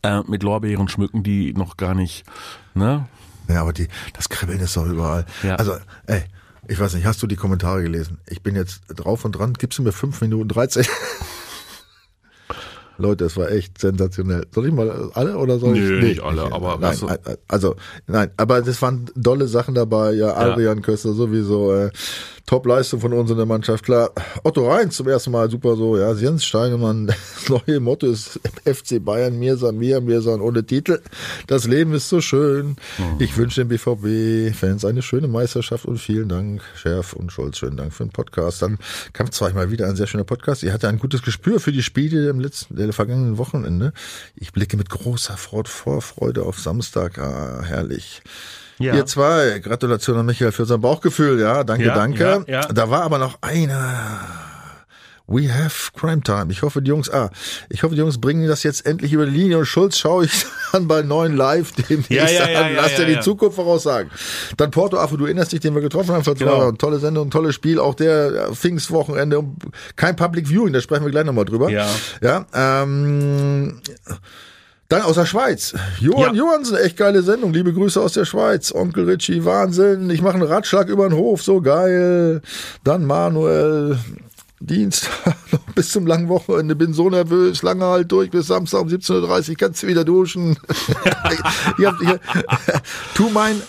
äh, mit Lorbeeren schmücken, die noch gar nicht, ne? Ja, aber die, das Kribbeln ist doch überall. Ja. Also, ey, ich weiß nicht, hast du die Kommentare gelesen? Ich bin jetzt drauf und dran. Gibst du mir fünf Minuten 13? Leute, es war echt sensationell. Soll ich mal alle oder soll nee, ich? Nee, nicht alle, aber nein, also nein, aber das waren dolle Sachen dabei. Ja, Adrian ja. Köster sowieso. Äh, Top-Leistung von uns in der Mannschaft. Klar, Otto Reins zum ersten Mal super so. Ja, Jens Steinemann, das neue Motto ist FC Bayern, mir san mir, mir san ohne Titel. Das Leben ist so schön. Mhm. Ich wünsche den BVB-Fans eine schöne Meisterschaft und vielen Dank, Schärf und Scholz. Schönen Dank für den Podcast. Dann kam zweimal wieder ein sehr schöner Podcast. Ihr hatte ein gutes Gespür für die Spiele im letzten, der vergangenen Wochenende. Ich blicke mit großer Vorfreude auf Samstag. Ah, herrlich. Ja. Ihr zwei, Gratulation an Michael für sein Bauchgefühl, ja, danke, ja, danke. Ja. Da war aber noch einer. We have Crime Time. Ich hoffe, die Jungs, ah, ich hoffe, die Jungs bringen das jetzt endlich über die Linie und Schulz schaue ich dann bei neuen Live demnächst ja, ja, ja, an. Lass dir die Zukunft voraussagen. Dann Porto Affe, du erinnerst dich, den wir getroffen haben vor zwei genau. Jahren. Tolle Sendung, tolles Spiel. Auch der Pfingstwochenende. Kein Public Viewing, da sprechen wir gleich nochmal drüber. Ja. Ja, ähm, dann aus der Schweiz. Johann ja. Johansen, echt geile Sendung. Liebe Grüße aus der Schweiz. Onkel Richie, Wahnsinn. Ich mache einen Ratschlag über den Hof, so geil. Dann Manuel. Dienstag noch bis zum langen Wochenende, bin so nervös, lange halt durch bis Samstag um 17.30 Uhr, kannst du wieder duschen. ich hab, ich, tu mein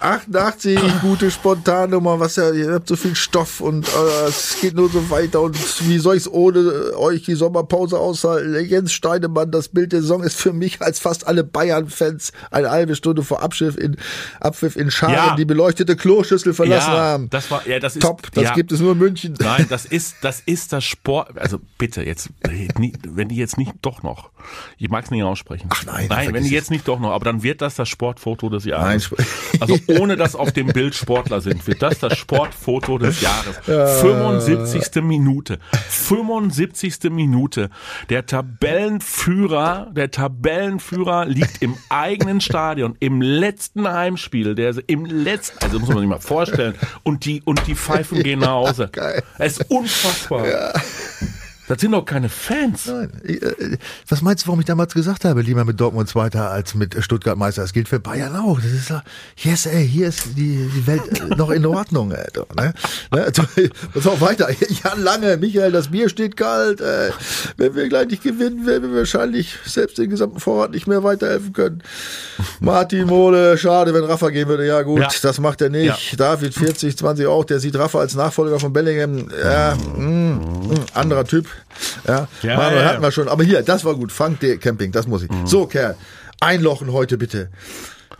88, gute Spontannummer, was ja, ihr habt so viel Stoff und äh, es geht nur so weiter und wie soll ich's ohne äh, euch die Sommerpause aushalten? Jens Steinemann, das Bild der Saison ist für mich als fast alle Bayern-Fans eine halbe Stunde vor Abschiff in Abpfiff in Scharen, ja. die beleuchtete Kloschüssel verlassen ja, haben. Das war, ja, das ist, top, das ja. gibt es nur in München. Nein, das ist, das ist das Sport, also bitte jetzt, wenn die jetzt nicht doch noch, ich mag es nicht aussprechen. Ach nein, nein, wenn die jetzt nicht doch noch, aber dann wird das das Sportfoto des Jahres. Nein, also ohne dass auf dem Bild Sportler sind, wird das das Sportfoto des Jahres. 75. Minute. 75. Minute. Der Tabellenführer, der Tabellenführer liegt im eigenen Stadion, im letzten Heimspiel, der im letzten, also muss man sich mal vorstellen, und die, und die Pfeifen gehen nach Hause. Es ist unfassbar. Ja. Das sind doch keine Fans. Nein. Äh, was meinst du, warum ich damals gesagt habe, lieber mit Dortmund Zweiter als mit Stuttgart Meister? Das gilt für Bayern auch. Das ist yes, ey, hier ist die, die Welt äh, noch in Ordnung. Ey, ne? Ne? Pass auch weiter. Jan Lange, Michael, das Bier steht kalt. Ey. Wenn wir gleich nicht gewinnen, werden wir wahrscheinlich selbst den gesamten Vorrat nicht mehr weiterhelfen können. Martin Mohle, schade, wenn Rafa gehen würde. Ja gut, ja. das macht er nicht. Ja. David 40, 20 auch. Der sieht Rafa als Nachfolger von Bellingham. Ja, mh, mm, mh, mm, anderer Typ. Ja, ja Manuel ja, hatten wir schon. Aber hier, das war gut. Frank D. Camping, das muss ich. Mhm. So, Kerl, einlochen heute bitte.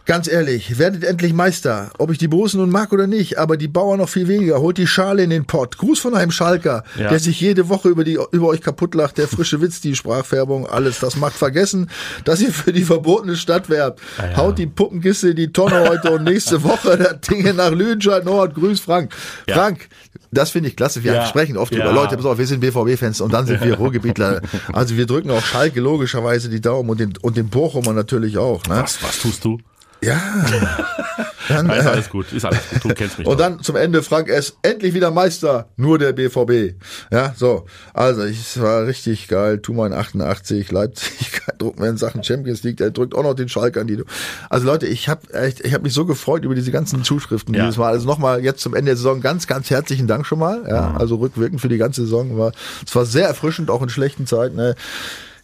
Ganz ehrlich, werdet endlich Meister. Ob ich die Bosen nun mag oder nicht, aber die Bauern noch viel weniger. Holt die Schale in den Pott. Gruß von einem Schalker, ja. der sich jede Woche über, die, über euch kaputt lacht. Der frische Witz, die Sprachfärbung, alles. Das macht vergessen, dass ihr für die verbotene Stadt werbt. Ja. Haut die Puppenkiste in die Tonne heute und nächste Woche der Dinge nach Lüdenscheid Nord. Grüß Frank. Ja. Frank, das finde ich klasse. Wir sprechen oft über Leute, pass auf, wir sind BVB-Fans und dann sind wir Ruhrgebietler. Also wir drücken auch Schalke logischerweise die Daumen und den, und den Bochumer natürlich auch. Ne? Was, was tust du? Ja. Dann, ist äh, alles gut, ist alles gut. Du kennst mich. Und doch. dann zum Ende Frank S. Endlich wieder Meister, nur der BVB. Ja, so. Also, es war richtig geil. Tumann 88, Leipzig, drucken wir in Sachen Champions League. Der drückt auch noch den Schalk an die. Also Leute, ich habe echt, ich habe mich so gefreut über diese ganzen Zuschriften ja. dieses Mal. Also nochmal jetzt zum Ende der Saison ganz, ganz herzlichen Dank schon mal. Ja, also rückwirkend für die ganze Saison war. Es war sehr erfrischend, auch in schlechten Zeiten. Ne?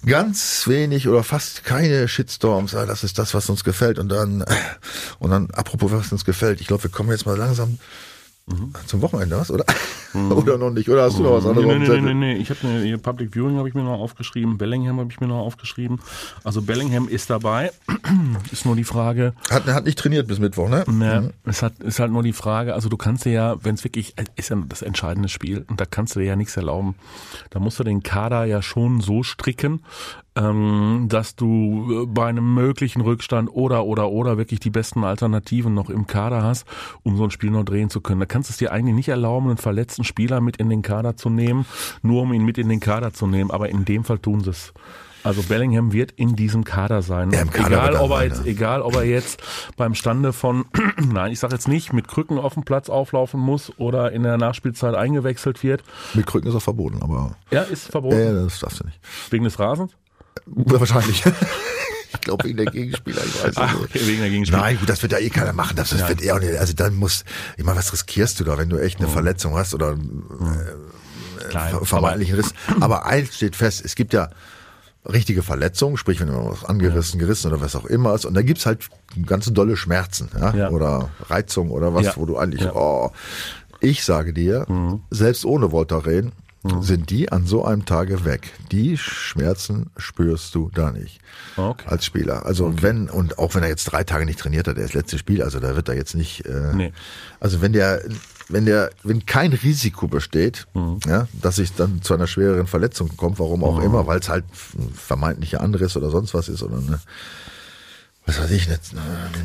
Ganz wenig oder fast keine Shitstorms. Das ist das, was uns gefällt. Und dann, und dann, apropos, was uns gefällt, ich glaube, wir kommen jetzt mal langsam Mhm. Zum Wochenende was, oder? Mhm. oder noch nicht? Oder hast du noch was anderes? Nee, nee, nee, nee, nee. Ich habe eine Public Viewing habe ich mir noch aufgeschrieben, Bellingham habe ich mir noch aufgeschrieben. Also Bellingham ist dabei. ist nur die Frage. Hat, hat nicht trainiert bis Mittwoch, ne? Ne, mhm. es hat, ist halt nur die Frage, also du kannst dir ja, wenn es wirklich, ist ja das entscheidende Spiel und da kannst du dir ja nichts erlauben. Da musst du den Kader ja schon so stricken, ähm, dass du äh, bei einem möglichen Rückstand oder oder oder wirklich die besten Alternativen noch im Kader hast, um so ein Spiel noch drehen zu können. Da kannst du es dir eigentlich nicht erlauben, einen verletzten Spieler mit in den Kader zu nehmen, nur um ihn mit in den Kader zu nehmen. Aber in dem Fall tun sie es. Also Bellingham wird in diesem Kader sein. Ja, Kader egal, ob er jetzt, egal, ob er jetzt beim Stande von, nein, ich sage jetzt nicht, mit Krücken auf dem Platz auflaufen muss oder in der Nachspielzeit eingewechselt wird. Mit Krücken ist er verboten, aber. Ja, ist verboten. Ja, das darfst du nicht. Wegen des Rasens? Wahrscheinlich. Ich glaube wegen der Gegenspieler. Ich weiß Ach, okay, wegen der Gegenspieler. Nein, gut, das wird ja eh keiner machen. Das, das ja. wird eh auch nicht. Also dann muss, ich meine, was riskierst du da, wenn du echt eine mhm. Verletzung hast oder mhm. äh, vermeintlichen Riss? Aber eins steht fest, es gibt ja richtige Verletzungen, sprich wenn was angerissen, ja. gerissen oder was auch immer ist. Und da gibt's halt ganz dolle Schmerzen ja? ja. oder Reizung oder was, wo du eigentlich, oh, ich sage dir, mhm. selbst ohne Voltaren mhm. sind die an so einem Tage weg. Die Schmerzen spürst du da nicht okay. als Spieler. Also okay. wenn, und auch wenn er jetzt drei Tage nicht trainiert hat, der ist letzte Spiel, also da wird er jetzt nicht, äh, nee. also wenn der wenn der, wenn kein Risiko besteht, mhm. ja, dass ich dann zu einer schwereren Verletzung kommt, warum auch mhm. immer, weil es halt vermeintlicher Anriss oder sonst was ist oder eine, was weiß ich nicht,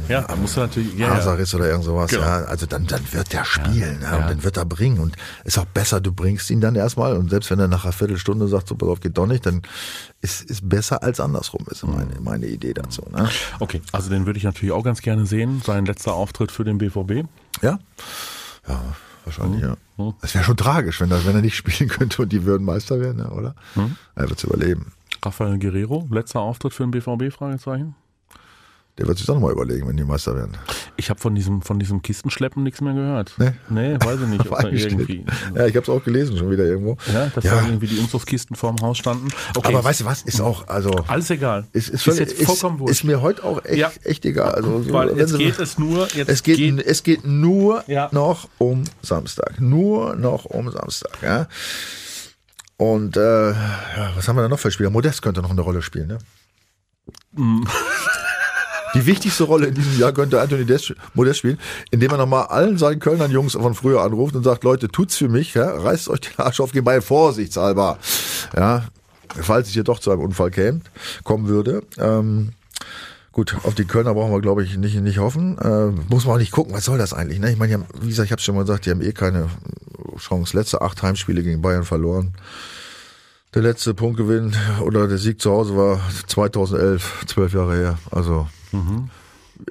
ja, da musst du natürlich, ja, Hasaris oder irgend sowas, genau. ja, also dann, dann wird der spielen, ja, ja, und dann wird er bringen und ist auch besser, du bringst ihn dann erstmal und selbst wenn er nach einer Viertelstunde sagt, so, pass auf, geht doch nicht, dann ist, ist besser als andersrum, ist meine, mhm. meine Idee dazu, ne? Okay, also den würde ich natürlich auch ganz gerne sehen, sein letzter Auftritt für den BVB. Ja. Ja, wahrscheinlich, mhm. ja. Es wäre schon tragisch, wenn er, wenn er nicht spielen könnte und die würden Meister werden, ja, oder? Mhm. Er wird es überleben. Rafael Guerrero, letzter Auftritt für den BVB, Fragezeichen? Der wird sich dann mal überlegen, wenn die Meister werden. Ich habe von diesem, von diesem Kistenschleppen nichts mehr gehört. Nee? Nee, weiß ich nicht. ob irgendwie. Ja, ich habe es auch gelesen schon wieder irgendwo. Ja, dass ja. da irgendwie die Umzugskisten vorm Haus standen. Okay. Aber weißt du was, ist auch, also. Alles egal. Ist, ist, ist jetzt vollkommen wurscht. Ist mir heute auch echt, ja. echt egal. Also, so, Weil jetzt geht es nur, jetzt es geht, geht, es geht nur ja. noch um Samstag. Nur noch um Samstag, ja. Und äh, was haben wir da noch für Spieler? Modest könnte noch eine Rolle spielen, ne? Die wichtigste Rolle in diesem Jahr könnte Anthony Modest spielen, indem er nochmal allen seinen Kölnern Jungs von früher anruft und sagt, Leute, tut's für mich, ja, reißt euch den Arsch auf, geht bei vorsichtshalber. Ja, falls es hier doch zu einem Unfall käme, kommen würde. Ähm, Gut, auf die Kölner brauchen wir, glaube ich, nicht, nicht hoffen. Äh, muss man auch nicht gucken, was soll das eigentlich? Ne? Ich meine, wie gesagt, ich habe schon mal gesagt, die haben eh keine Chance. Letzte acht Heimspiele gegen Bayern verloren. Der letzte Punktgewinn oder der Sieg zu Hause war 2011, zwölf Jahre her. Also mhm.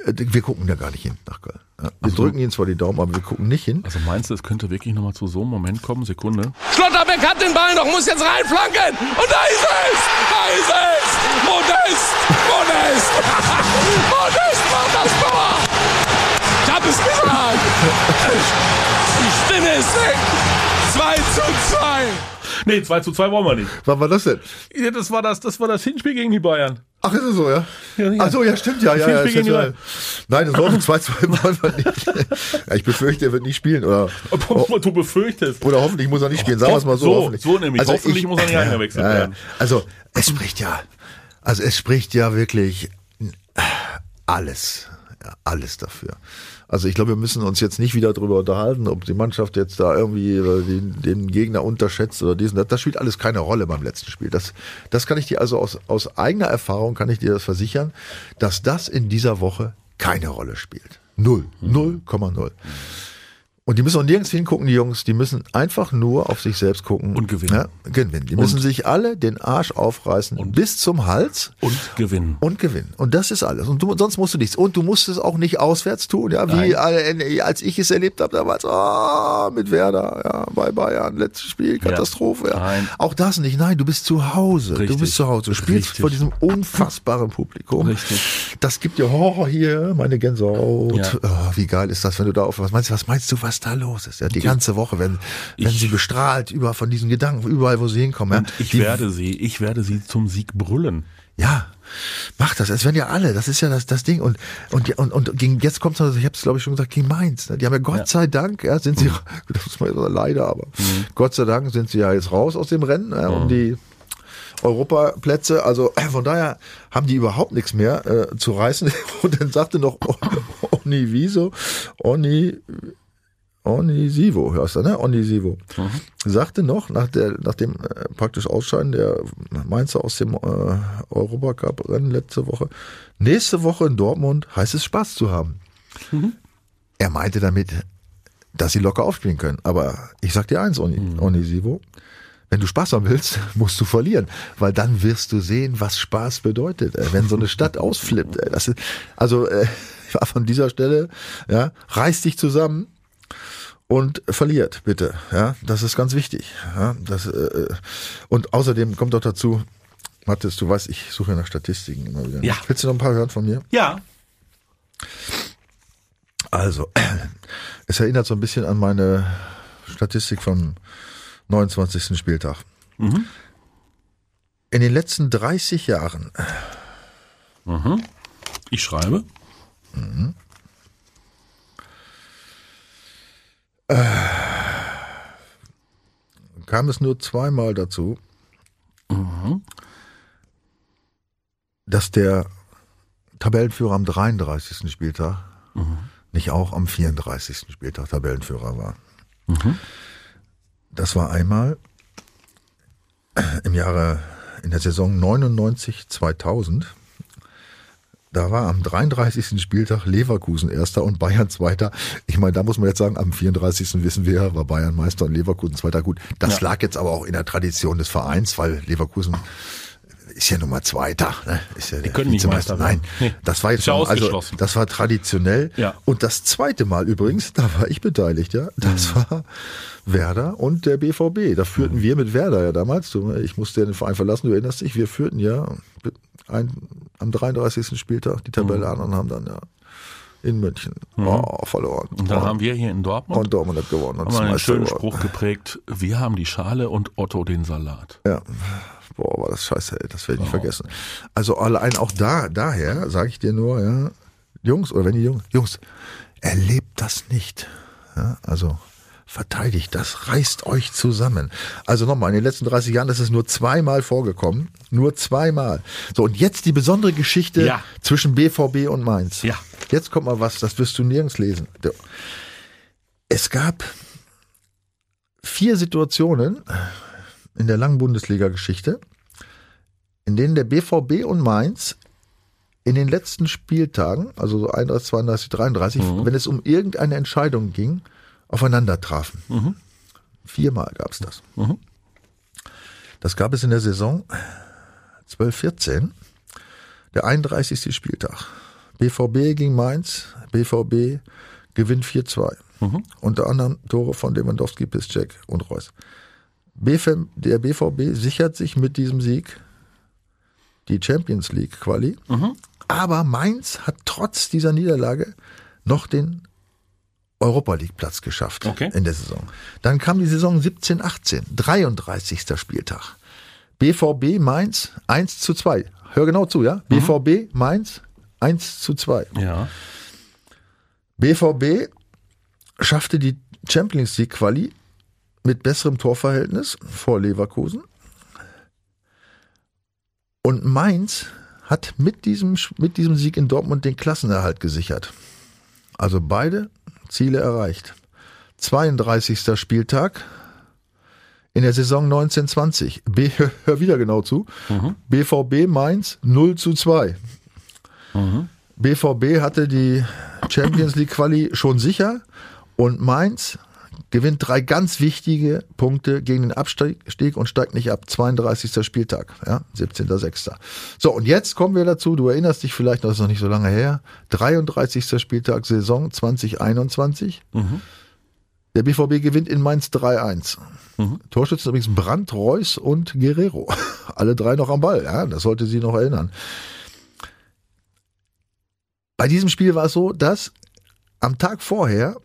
wir gucken da gar nicht hin nach Köln. Wir also, drücken ihnen zwar die Daumen, aber wir gucken nicht hin. Also meinst du, es könnte wirklich nochmal zu so einem Moment kommen? Sekunde. Schlotterbeck hat den Ball noch, muss jetzt reinflanken. Und da ist es! Da ist es! Modest! Modest! Modest macht das Tor! Ich hab es gesagt! Die Stimme ist weg! 2 zu 2! Nee, 2 zu 2 wollen wir nicht. Was war das denn? Ja, das war das, das war das Hinspiel gegen die Bayern. Ach, ist es so, ja? ja, ja. Ach so, ja, stimmt, ja, ja, ja, ja, ja. Nein, das Dortmund 2 2 wollen wir nicht. ja, ich befürchte, er wird nicht spielen, oder? Du befürchtest. Oder hoffentlich muss er nicht spielen, sagen wir es mal so. So, hoffentlich. so nämlich. Also hoffentlich ich, muss er nicht eingewechselt ja, werden. Also, es spricht ja, also es spricht ja wirklich alles, alles dafür. Also ich glaube, wir müssen uns jetzt nicht wieder darüber unterhalten, ob die Mannschaft jetzt da irgendwie den, den Gegner unterschätzt oder diesen. Das spielt alles keine Rolle beim letzten Spiel. Das, das kann ich dir also aus, aus eigener Erfahrung kann ich dir das versichern, dass das in dieser Woche keine Rolle spielt. Null. Null Komma null. Und die müssen auch nirgends hingucken, die Jungs. Die müssen einfach nur auf sich selbst gucken. Und gewinnen. Ja, gewinnen. Die und müssen sich alle den Arsch aufreißen und bis zum Hals. Und gewinnen. Und gewinnen. Und das ist alles. Und du, sonst musst du nichts. Und du musst es auch nicht auswärts tun, ja, wie Nein. als ich es erlebt habe damals, ah, mit Werder, ja, bei Bayern, letztes Spiel, Katastrophe. Ja. Nein. Auch das nicht. Nein, du bist zu Hause. Richtig. Du bist zu Hause. Du spielst Richtig. vor diesem unfassbaren Publikum. Richtig. Das gibt dir Horror hier, meine Gänsehaut. Ja. Oh, wie geil ist das, wenn du da auf was meinst? Was meinst du, was was da los ist. Ja, die ganze Woche werden, werden sie bestrahlt über von diesen Gedanken, überall, wo sie hinkommen. Und ich die, werde sie, ich werde sie zum Sieg brüllen. Ja, mach das. Es werden ja alle. Das ist ja das, das Ding. Und, und, und, und gegen, jetzt kommt es, ich habe es glaube ich schon gesagt, gegen Mainz. Ne? Die haben ja Gott ja. sei Dank, ja, sind sie, mhm. das man ja leider, aber mhm. Gott sei Dank sind sie ja jetzt raus aus dem Rennen, ja, um mhm. die Europaplätze. Also von daher haben die überhaupt nichts mehr äh, zu reißen. Und dann sagte noch Oni Wieso, Oni Onisivo, hörst du, ne? Onisivo. Mhm. Sagte noch, nach, der, nach dem äh, praktisch Ausscheiden der Mainzer aus dem äh, Europacup-Rennen letzte Woche, nächste Woche in Dortmund heißt es Spaß zu haben. Mhm. Er meinte damit, dass sie locker aufspielen können. Aber ich sag dir eins, Oni, mhm. Onisivo, wenn du Spaß haben willst, musst du verlieren, weil dann wirst du sehen, was Spaß bedeutet, äh, wenn so eine Stadt ausflippt. Äh, ist, also äh, von dieser Stelle, ja, reiß dich zusammen, und verliert, bitte. Ja, das ist ganz wichtig. Ja, das, äh, und außerdem kommt doch dazu, Mathis, du weißt, ich suche nach Statistiken immer wieder. Ja. Willst du noch ein paar hören von mir? Ja. Also, es erinnert so ein bisschen an meine Statistik vom 29. Spieltag. Mhm. In den letzten 30 Jahren. Mhm. Ich schreibe. Mhm. Äh, kam es nur zweimal dazu, mhm. dass der Tabellenführer am 33. Spieltag mhm. nicht auch am 34. Spieltag Tabellenführer war. Mhm. Das war einmal im Jahre, in der Saison 99, 2000. Da war am 33. Spieltag Leverkusen Erster und Bayern Zweiter. Ich meine, da muss man jetzt sagen, am 34. wissen wir, war Bayern Meister und Leverkusen Zweiter. Gut, das ja. lag jetzt aber auch in der Tradition des Vereins, weil Leverkusen ist ja Nummer Zweiter. Ne? Ist ja Die können nicht Meister Nein, nee. das war jetzt schon, also das war traditionell. Ja. Und das zweite Mal übrigens, da war ich beteiligt, ja. Das mhm. war Werder und der BVB. Da führten mhm. wir mit Werder ja damals. Ich musste ja den Verein verlassen, du erinnerst dich, wir führten ja ein, am 33. Spieltag die Tabelle mhm. an und haben dann ja in München mhm. oh, verloren. Und dann oh. haben wir hier in Dortmund, und Dortmund hat gewonnen. Und haben einen schönen Spruch geprägt, wir haben die Schale und Otto den Salat. Ja, boah, war das scheiße, ey, das werde ich oh. nicht vergessen. Also allein auch da, daher sage ich dir nur, ja, Jungs, oder wenn die Jungs, Jungs, erlebt das nicht. Ja, also verteidigt das, reißt euch zusammen. Also nochmal, in den letzten 30 Jahren ist es nur zweimal vorgekommen. Nur zweimal. So, und jetzt die besondere Geschichte ja. zwischen BVB und Mainz. Ja. Jetzt kommt mal was, das wirst du nirgends lesen. Es gab vier Situationen in der langen Bundesliga-Geschichte, in denen der BVB und Mainz in den letzten Spieltagen, also so 31, 32, 33, mhm. wenn es um irgendeine Entscheidung ging, aufeinander trafen. Mhm. Viermal gab es das. Mhm. Das gab es in der Saison 12-14, der 31. Spieltag. BVB gegen Mainz, BVB gewinnt 4-2. Mhm. Unter anderem Tore von Lewandowski, Piszczek und Reus. der BVB sichert sich mit diesem Sieg die Champions League Quali. Mhm. Aber Mainz hat trotz dieser Niederlage noch den Europa League Platz geschafft okay. in der Saison. Dann kam die Saison 17, 18, 33. Spieltag. BVB Mainz 1 zu 2. Hör genau zu, ja? Mhm. BVB Mainz 1 zu 2. Ja. BVB schaffte die Champions League Quali mit besserem Torverhältnis vor Leverkusen. Und Mainz hat mit diesem, mit diesem Sieg in Dortmund den Klassenerhalt gesichert. Also beide Ziele erreicht. 32. Spieltag in der Saison 1920. B, hör wieder genau zu. Mhm. BVB Mainz 0 zu 2. Mhm. BVB hatte die Champions League Quali schon sicher und Mainz gewinnt drei ganz wichtige Punkte gegen den Abstieg und steigt nicht ab. 32. Spieltag, ja, 17.06. So, und jetzt kommen wir dazu, du erinnerst dich vielleicht, das ist noch nicht so lange her, 33. Spieltag Saison 2021. Mhm. Der BVB gewinnt in Mainz 3-1. Mhm. Torschützen übrigens Brandt, Reus und Guerrero. Alle drei noch am Ball, ja, das sollte sie noch erinnern. Bei diesem Spiel war es so, dass am Tag vorher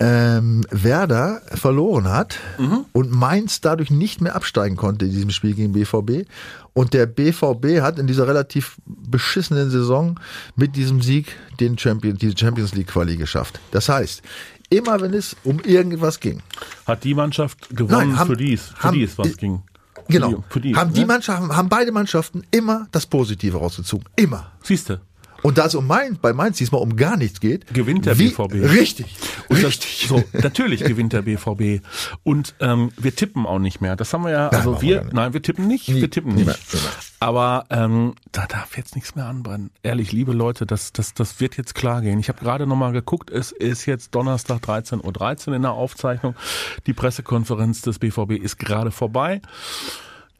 ähm, Werder verloren hat mhm. und Mainz dadurch nicht mehr absteigen konnte in diesem Spiel gegen BVB. Und der BVB hat in dieser relativ beschissenen Saison mit diesem Sieg den Champion, die Champions League Quali geschafft. Das heißt, immer wenn es um irgendwas ging. Hat die Mannschaft gewonnen, Nein, haben, für dies, für haben, dies was ging. Genau. Für die, haben die ne? Mannschaften, haben beide Mannschaften immer das Positive rausgezogen. Immer. Siehste. Und da es um Mainz, bei Mainz diesmal um gar nichts geht, gewinnt der wie, BVB. Richtig. Und richtig. Das, so, natürlich gewinnt der BVB. Und ähm, wir tippen auch nicht mehr. Das haben wir ja, also wir, wir nein, wir tippen nicht, Nie. wir tippen nicht. mehr. Mehr. Aber ähm, da darf jetzt nichts mehr anbrennen. Ehrlich, liebe Leute, das, das, das wird jetzt klar gehen. Ich habe gerade nochmal geguckt, es ist jetzt Donnerstag 13.13 Uhr 13 in der Aufzeichnung. Die Pressekonferenz des BVB ist gerade vorbei.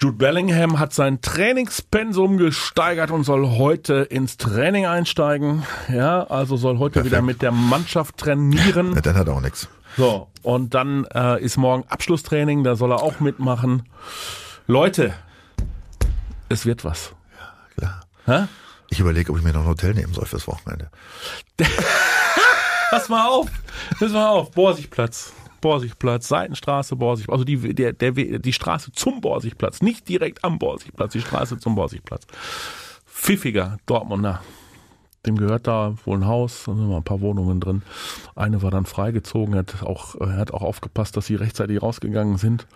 Jude Bellingham hat sein Trainingspensum gesteigert und soll heute ins Training einsteigen. Ja, also soll heute wieder mit der Mannschaft trainieren. Ja, dann hat er auch nichts. So, und dann äh, ist morgen Abschlusstraining, da soll er auch mitmachen. Leute, es wird was. Klar. Hä? Ich überlege, ob ich mir noch ein Hotel nehmen soll fürs Wochenende. Pass mal auf, pass mal auf, Borsigplatz. Borsigplatz, Seitenstraße, Borsigplatz, also die, der, der, die Straße zum Borsigplatz, nicht direkt am Borsigplatz, die Straße zum Borsigplatz. Pfiffiger Dortmunder. Dem gehört da wohl ein Haus, da sind mal ein paar Wohnungen drin. Eine war dann freigezogen, hat auch, er hat auch aufgepasst, dass sie rechtzeitig rausgegangen sind.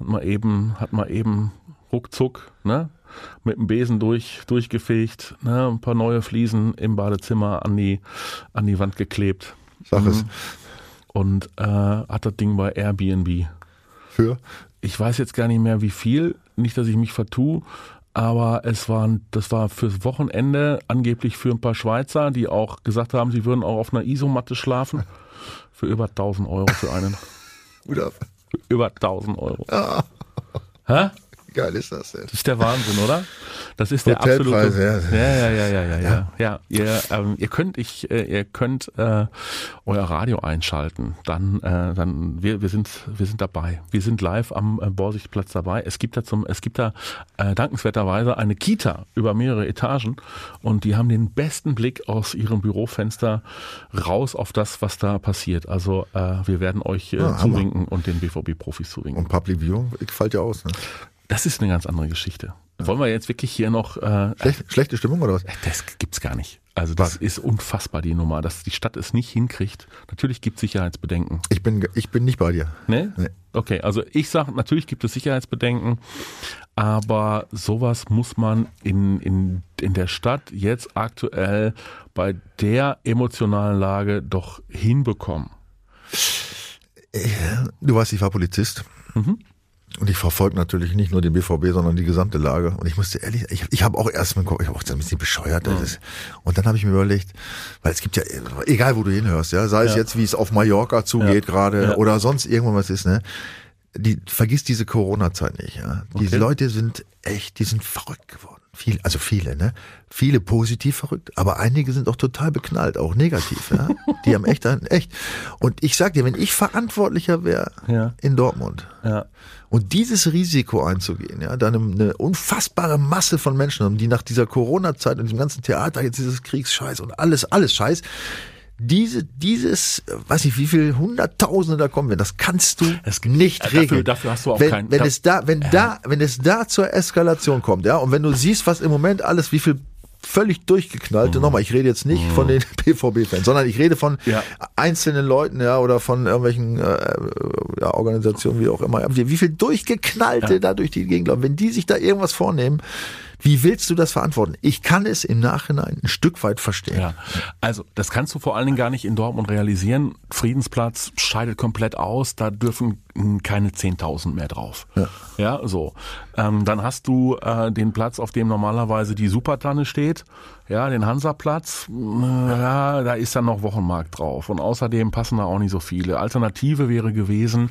Hat mal eben, hat mal eben ruckzuck, ne? Mit dem Besen durch, durchgefegt, ne? Ein paar neue Fliesen im Badezimmer an die, an die Wand geklebt. Sag es. Und äh, hat das Ding bei Airbnb. Für? Ich weiß jetzt gar nicht mehr wie viel, nicht, dass ich mich vertue, aber es waren, das war fürs Wochenende angeblich für ein paar Schweizer, die auch gesagt haben, sie würden auch auf einer Isomatte schlafen. Für über 1000 Euro für einen. Für über 1000 Euro. Ah, Hä? Wie geil ist das denn? Das ist der Wahnsinn, oder? Das ist der absolute. ja. Ja, ja, ja, ja, ja, ja. ja. Ihr, ähm, ihr könnt, ich, äh, ihr könnt äh, euer Radio einschalten. Dann, äh, dann, wir, wir sind, wir sind dabei. Wir sind live am äh, Borsigplatz dabei. Es gibt da zum, es gibt da äh, dankenswerterweise eine Kita über mehrere Etagen und die haben den besten Blick aus ihrem Bürofenster raus auf das, was da passiert. Also äh, wir werden euch äh, Ah, Hammer. zuwinken und den BVB-Profis zuwinken. Und Public Viewing fällt ja aus. Ne? Das ist eine ganz andere Geschichte. Wollen wir jetzt wirklich hier noch äh, Schlecht, schlechte Stimmung oder was? das gibt's gar nicht. Also das Was? ist unfassbar, die Nummer, dass die Stadt es nicht hinkriegt. Natürlich gibt es Sicherheitsbedenken. Ich bin, ich bin nicht bei dir. Ne? Nee. Okay, also ich sage, natürlich gibt es Sicherheitsbedenken, aber sowas muss man in, in, in der Stadt jetzt aktuell bei der emotionalen Lage doch hinbekommen. Du weißt, ich war Polizist. Mhm. Und ich verfolge natürlich nicht nur den BVB, sondern die gesamte Lage. Und ich musste ehrlich, ich, ich habe auch erst mit ich habe auch ein bisschen bescheuert. Das ist. Und dann habe ich mir überlegt, weil es gibt ja, egal wo du hinhörst, ja, sei es Ja. jetzt, wie es auf Mallorca zugeht gerade Ja. oder sonst irgendwo was ist, ne? Die, vergiss diese Corona-Zeit nicht, ja. Diese Okay. Leute sind echt, die sind verrückt geworden. Viel, also viele, ne? Viele positiv verrückt, aber einige sind auch total beknallt, auch negativ, ja. Die haben echt, ein, echt. Und ich sag dir, wenn ich Verantwortlicher wäre Ja. in Dortmund, Ja. Und dieses Risiko einzugehen, ja, dann eine unfassbare Masse von Menschen haben, die nach dieser Corona-Zeit und diesem ganzen Theater, jetzt dieses Kriegsscheiß und alles, alles Scheiß, diese, dieses, äh, weiß ich, wie viel Hunderttausende da kommen werden, das kannst du Es- nicht äh, dafür- regeln. dafür hast du auch wenn, kein- wenn da- es da, wenn da, wenn es da zur Eskalation kommt, ja, und wenn du siehst, was im Moment alles, wie viel völlig durchgeknallte, Mhm. nochmal, ich rede jetzt nicht von den BVB-Fans, sondern ich rede von Ja. einzelnen Leuten, ja, oder von irgendwelchen äh, ja, Organisationen, wie auch immer, wie, wie viel durchgeknallte da durch die Gegend laufen. Wenn die sich da irgendwas vornehmen, wie willst du das verantworten? Ich kann es im Nachhinein ein Stück weit verstehen. Ja, also das kannst du vor allen Dingen gar nicht in Dortmund realisieren. Friedensplatz scheidet komplett aus, da dürfen keine 10.000 mehr drauf. Ja. Ja, so. Ähm, dann hast du äh, den Platz, auf dem normalerweise die Supertanne steht, ja, den Hansaplatz. Mh, Ja, da ist dann noch Wochenmarkt drauf. Und außerdem passen da auch nicht so viele. Alternative wäre gewesen,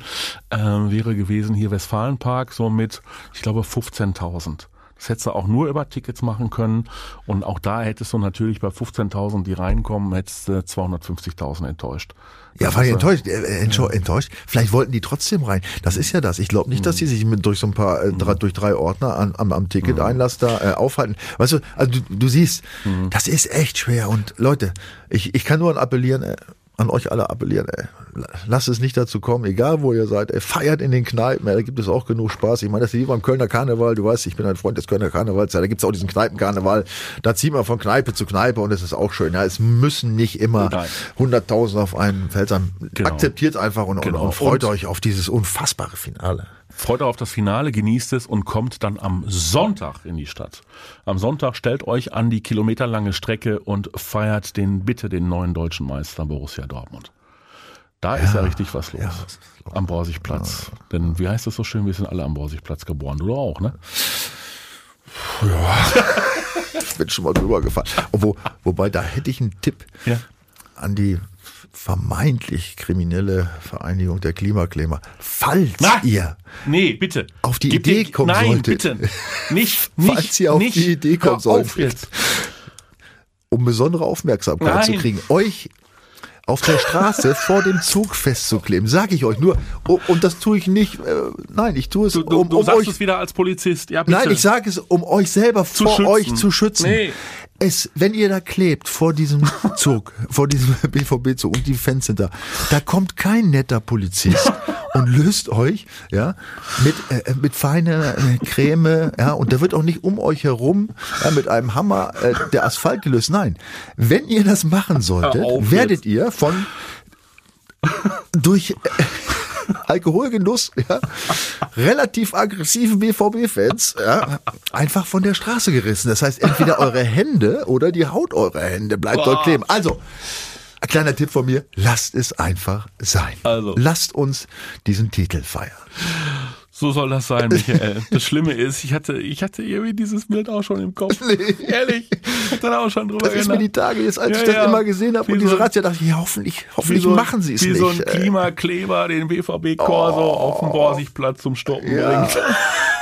äh, wäre gewesen hier Westfalenpark so mit, ich glaube, 15.000. Das hättest du auch nur über Tickets machen können. Und auch da hättest du natürlich bei 15.000, die reinkommen, hättest du 250.000 enttäuscht. Ja, war ich äh, enttäuscht, äh, entscho- enttäuscht. Vielleicht wollten die trotzdem rein. Das ist ja das. Ich glaube nicht, dass die sich mit durch so ein paar, äh, drei, durch drei Ordner an, am, am Ticket-Einlass da äh, aufhalten. Weißt du, also du, du siehst, das ist echt schwer. Und Leute, ich, ich kann nur an appellieren, äh, an euch alle appellieren, ey. lasst es nicht dazu kommen, egal wo ihr seid, ey, feiert in den Kneipen, ja, da gibt es auch genug Spaß. Ich meine, das ist wie beim Kölner Karneval, du weißt, ich bin ein Freund des Kölner Karnevals, ja, da gibt's auch diesen Kneipenkarneval, da zieht man von Kneipe zu Kneipe und es ist auch schön. Ja, es müssen nicht immer hunderttausend auf einen Feld sein. Genau. Akzeptiert einfach und, genau. und freut und euch auf dieses unfassbare Finale. Freut euch auf das Finale, genießt es und kommt dann am Sonntag in die Stadt. Am Sonntag stellt euch an die kilometerlange Strecke und feiert den bitte den neuen deutschen Meister Borussia Dortmund. Da ja, ist ja richtig was los. Ja, am Borsigplatz. Ja. Denn wie heißt das so schön, wir sind alle am Borsigplatz geboren. Du auch, ne? Ja. ich bin schon mal drüber gefahren. Wo, wobei, da hätte ich einen Tipp an die vermeintlich kriminelle Vereinigung der Klimakleber. Falls Na, ihr nee, bitte. auf die Gib Idee kommen nein, solltet. Bitte. Nicht, nicht, falls ihr auf nicht, die Idee kommen solltet. Um besondere Aufmerksamkeit nein. zu kriegen, euch auf der Straße vor dem Zug festzukleben. Sag ich euch nur. Und das tue ich nicht. Äh, nein, ich tue es, du, du, um, um du sagst euch. es wieder als Polizist. Ja, bitte. Nein, ich sage es, um euch selber zu vor schützen. euch zu schützen. Nee. Es, wenn ihr da klebt vor diesem Zug, vor diesem BVB-Zug und die Fans sind da, da kommt kein netter Polizist und löst euch, ja, mit, äh, mit feiner äh, Creme, ja, und da wird auch nicht um euch herum ja, mit einem Hammer äh, der Asphalt gelöst. Nein, wenn ihr das machen solltet, werdet ihr von durch äh, Alkoholgenuss, ja, relativ aggressiven BVB-Fans, ja, einfach von der Straße gerissen. Das heißt, entweder eure Hände oder die Haut eurer Hände bleibt Boah. dort kleben. Also, ein kleiner Tipp von mir, lasst es einfach sein. Also. Lasst uns diesen Titel feiern. So soll das sein, Michael. Das Schlimme ist, ich hatte, ich hatte irgendwie dieses Bild auch schon im Kopf. Nee. Ehrlich. Ich hatte da auch schon drüber Das ist mir die Tage jetzt, als ja, ich das ja. immer gesehen habe und diese so, Razzia, dachte ich, ja, hoffentlich, hoffentlich so, machen sie es nicht. Wie so ein Klimakleber den BVB-Corso oh. auf dem Borsigplatz zum Stoppen ja. bringt.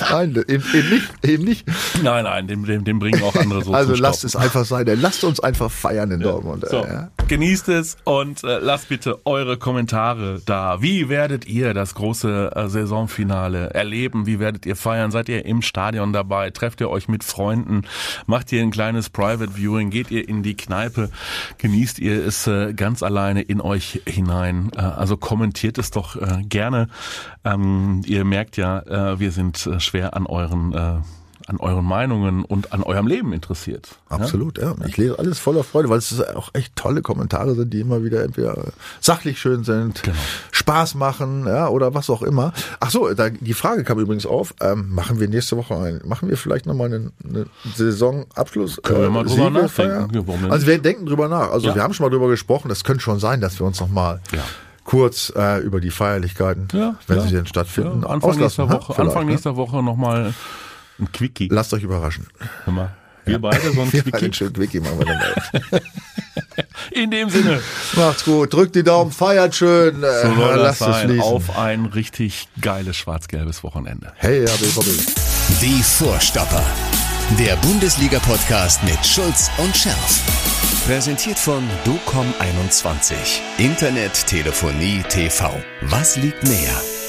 Nein, eben, eben nicht, eben nicht. Nein, nein, dem, dem, dem bringen auch andere so Also lasst es einfach sein. Lasst uns einfach feiern in ja. Dortmund. So, ja. Genießt es und äh, lasst bitte eure Kommentare da. Wie werdet ihr das große äh, Saisonfinale erleben? Wie werdet ihr feiern? Seid ihr im Stadion dabei? Trefft ihr euch mit Freunden? Macht ihr ein kleines Private Viewing? Geht ihr in die Kneipe? Genießt ihr es äh, ganz alleine in euch hinein? Äh, also kommentiert es doch äh, gerne. Ähm, ihr merkt ja, äh, wir sind äh, schwer an euren äh, an euren Meinungen und an eurem Leben interessiert. Absolut, ja. ja. Ich lese alles voller Freude, weil es auch echt tolle Kommentare sind, die immer wieder entweder sachlich schön sind, genau. Spaß machen, ja, oder was auch immer. Ach so, da, die Frage kam übrigens auf, ähm, machen wir nächste Woche ein, machen wir vielleicht nochmal einen, einen Saisonabschluss? Können äh, wir mal drüber nachdenken. Also wir denken drüber nach. Also ja. wir haben schon mal drüber gesprochen, das könnte schon sein, dass wir uns nochmal ja kurz äh, über die Feierlichkeiten, ja, wenn ja. sie denn stattfinden. Ja, Anfang nächster Woche, Anfang ne? nächster Woche nochmal ein Quickie. Lasst euch überraschen. Hör mal, wir beide so ein wir Quickie. Einen Quickie machen wir dann In dem Sinne. Macht's gut, drückt die Daumen, feiert schön. Äh, so soll das sein. Auf ein richtig geiles schwarz-gelbes Wochenende. Hey, ja, BVB. Die Vorstopper. Der Bundesliga-Podcast mit Schulz und Scherf. Präsentiert von DOCOM21. Internet, Telefonie, TV. Was liegt näher?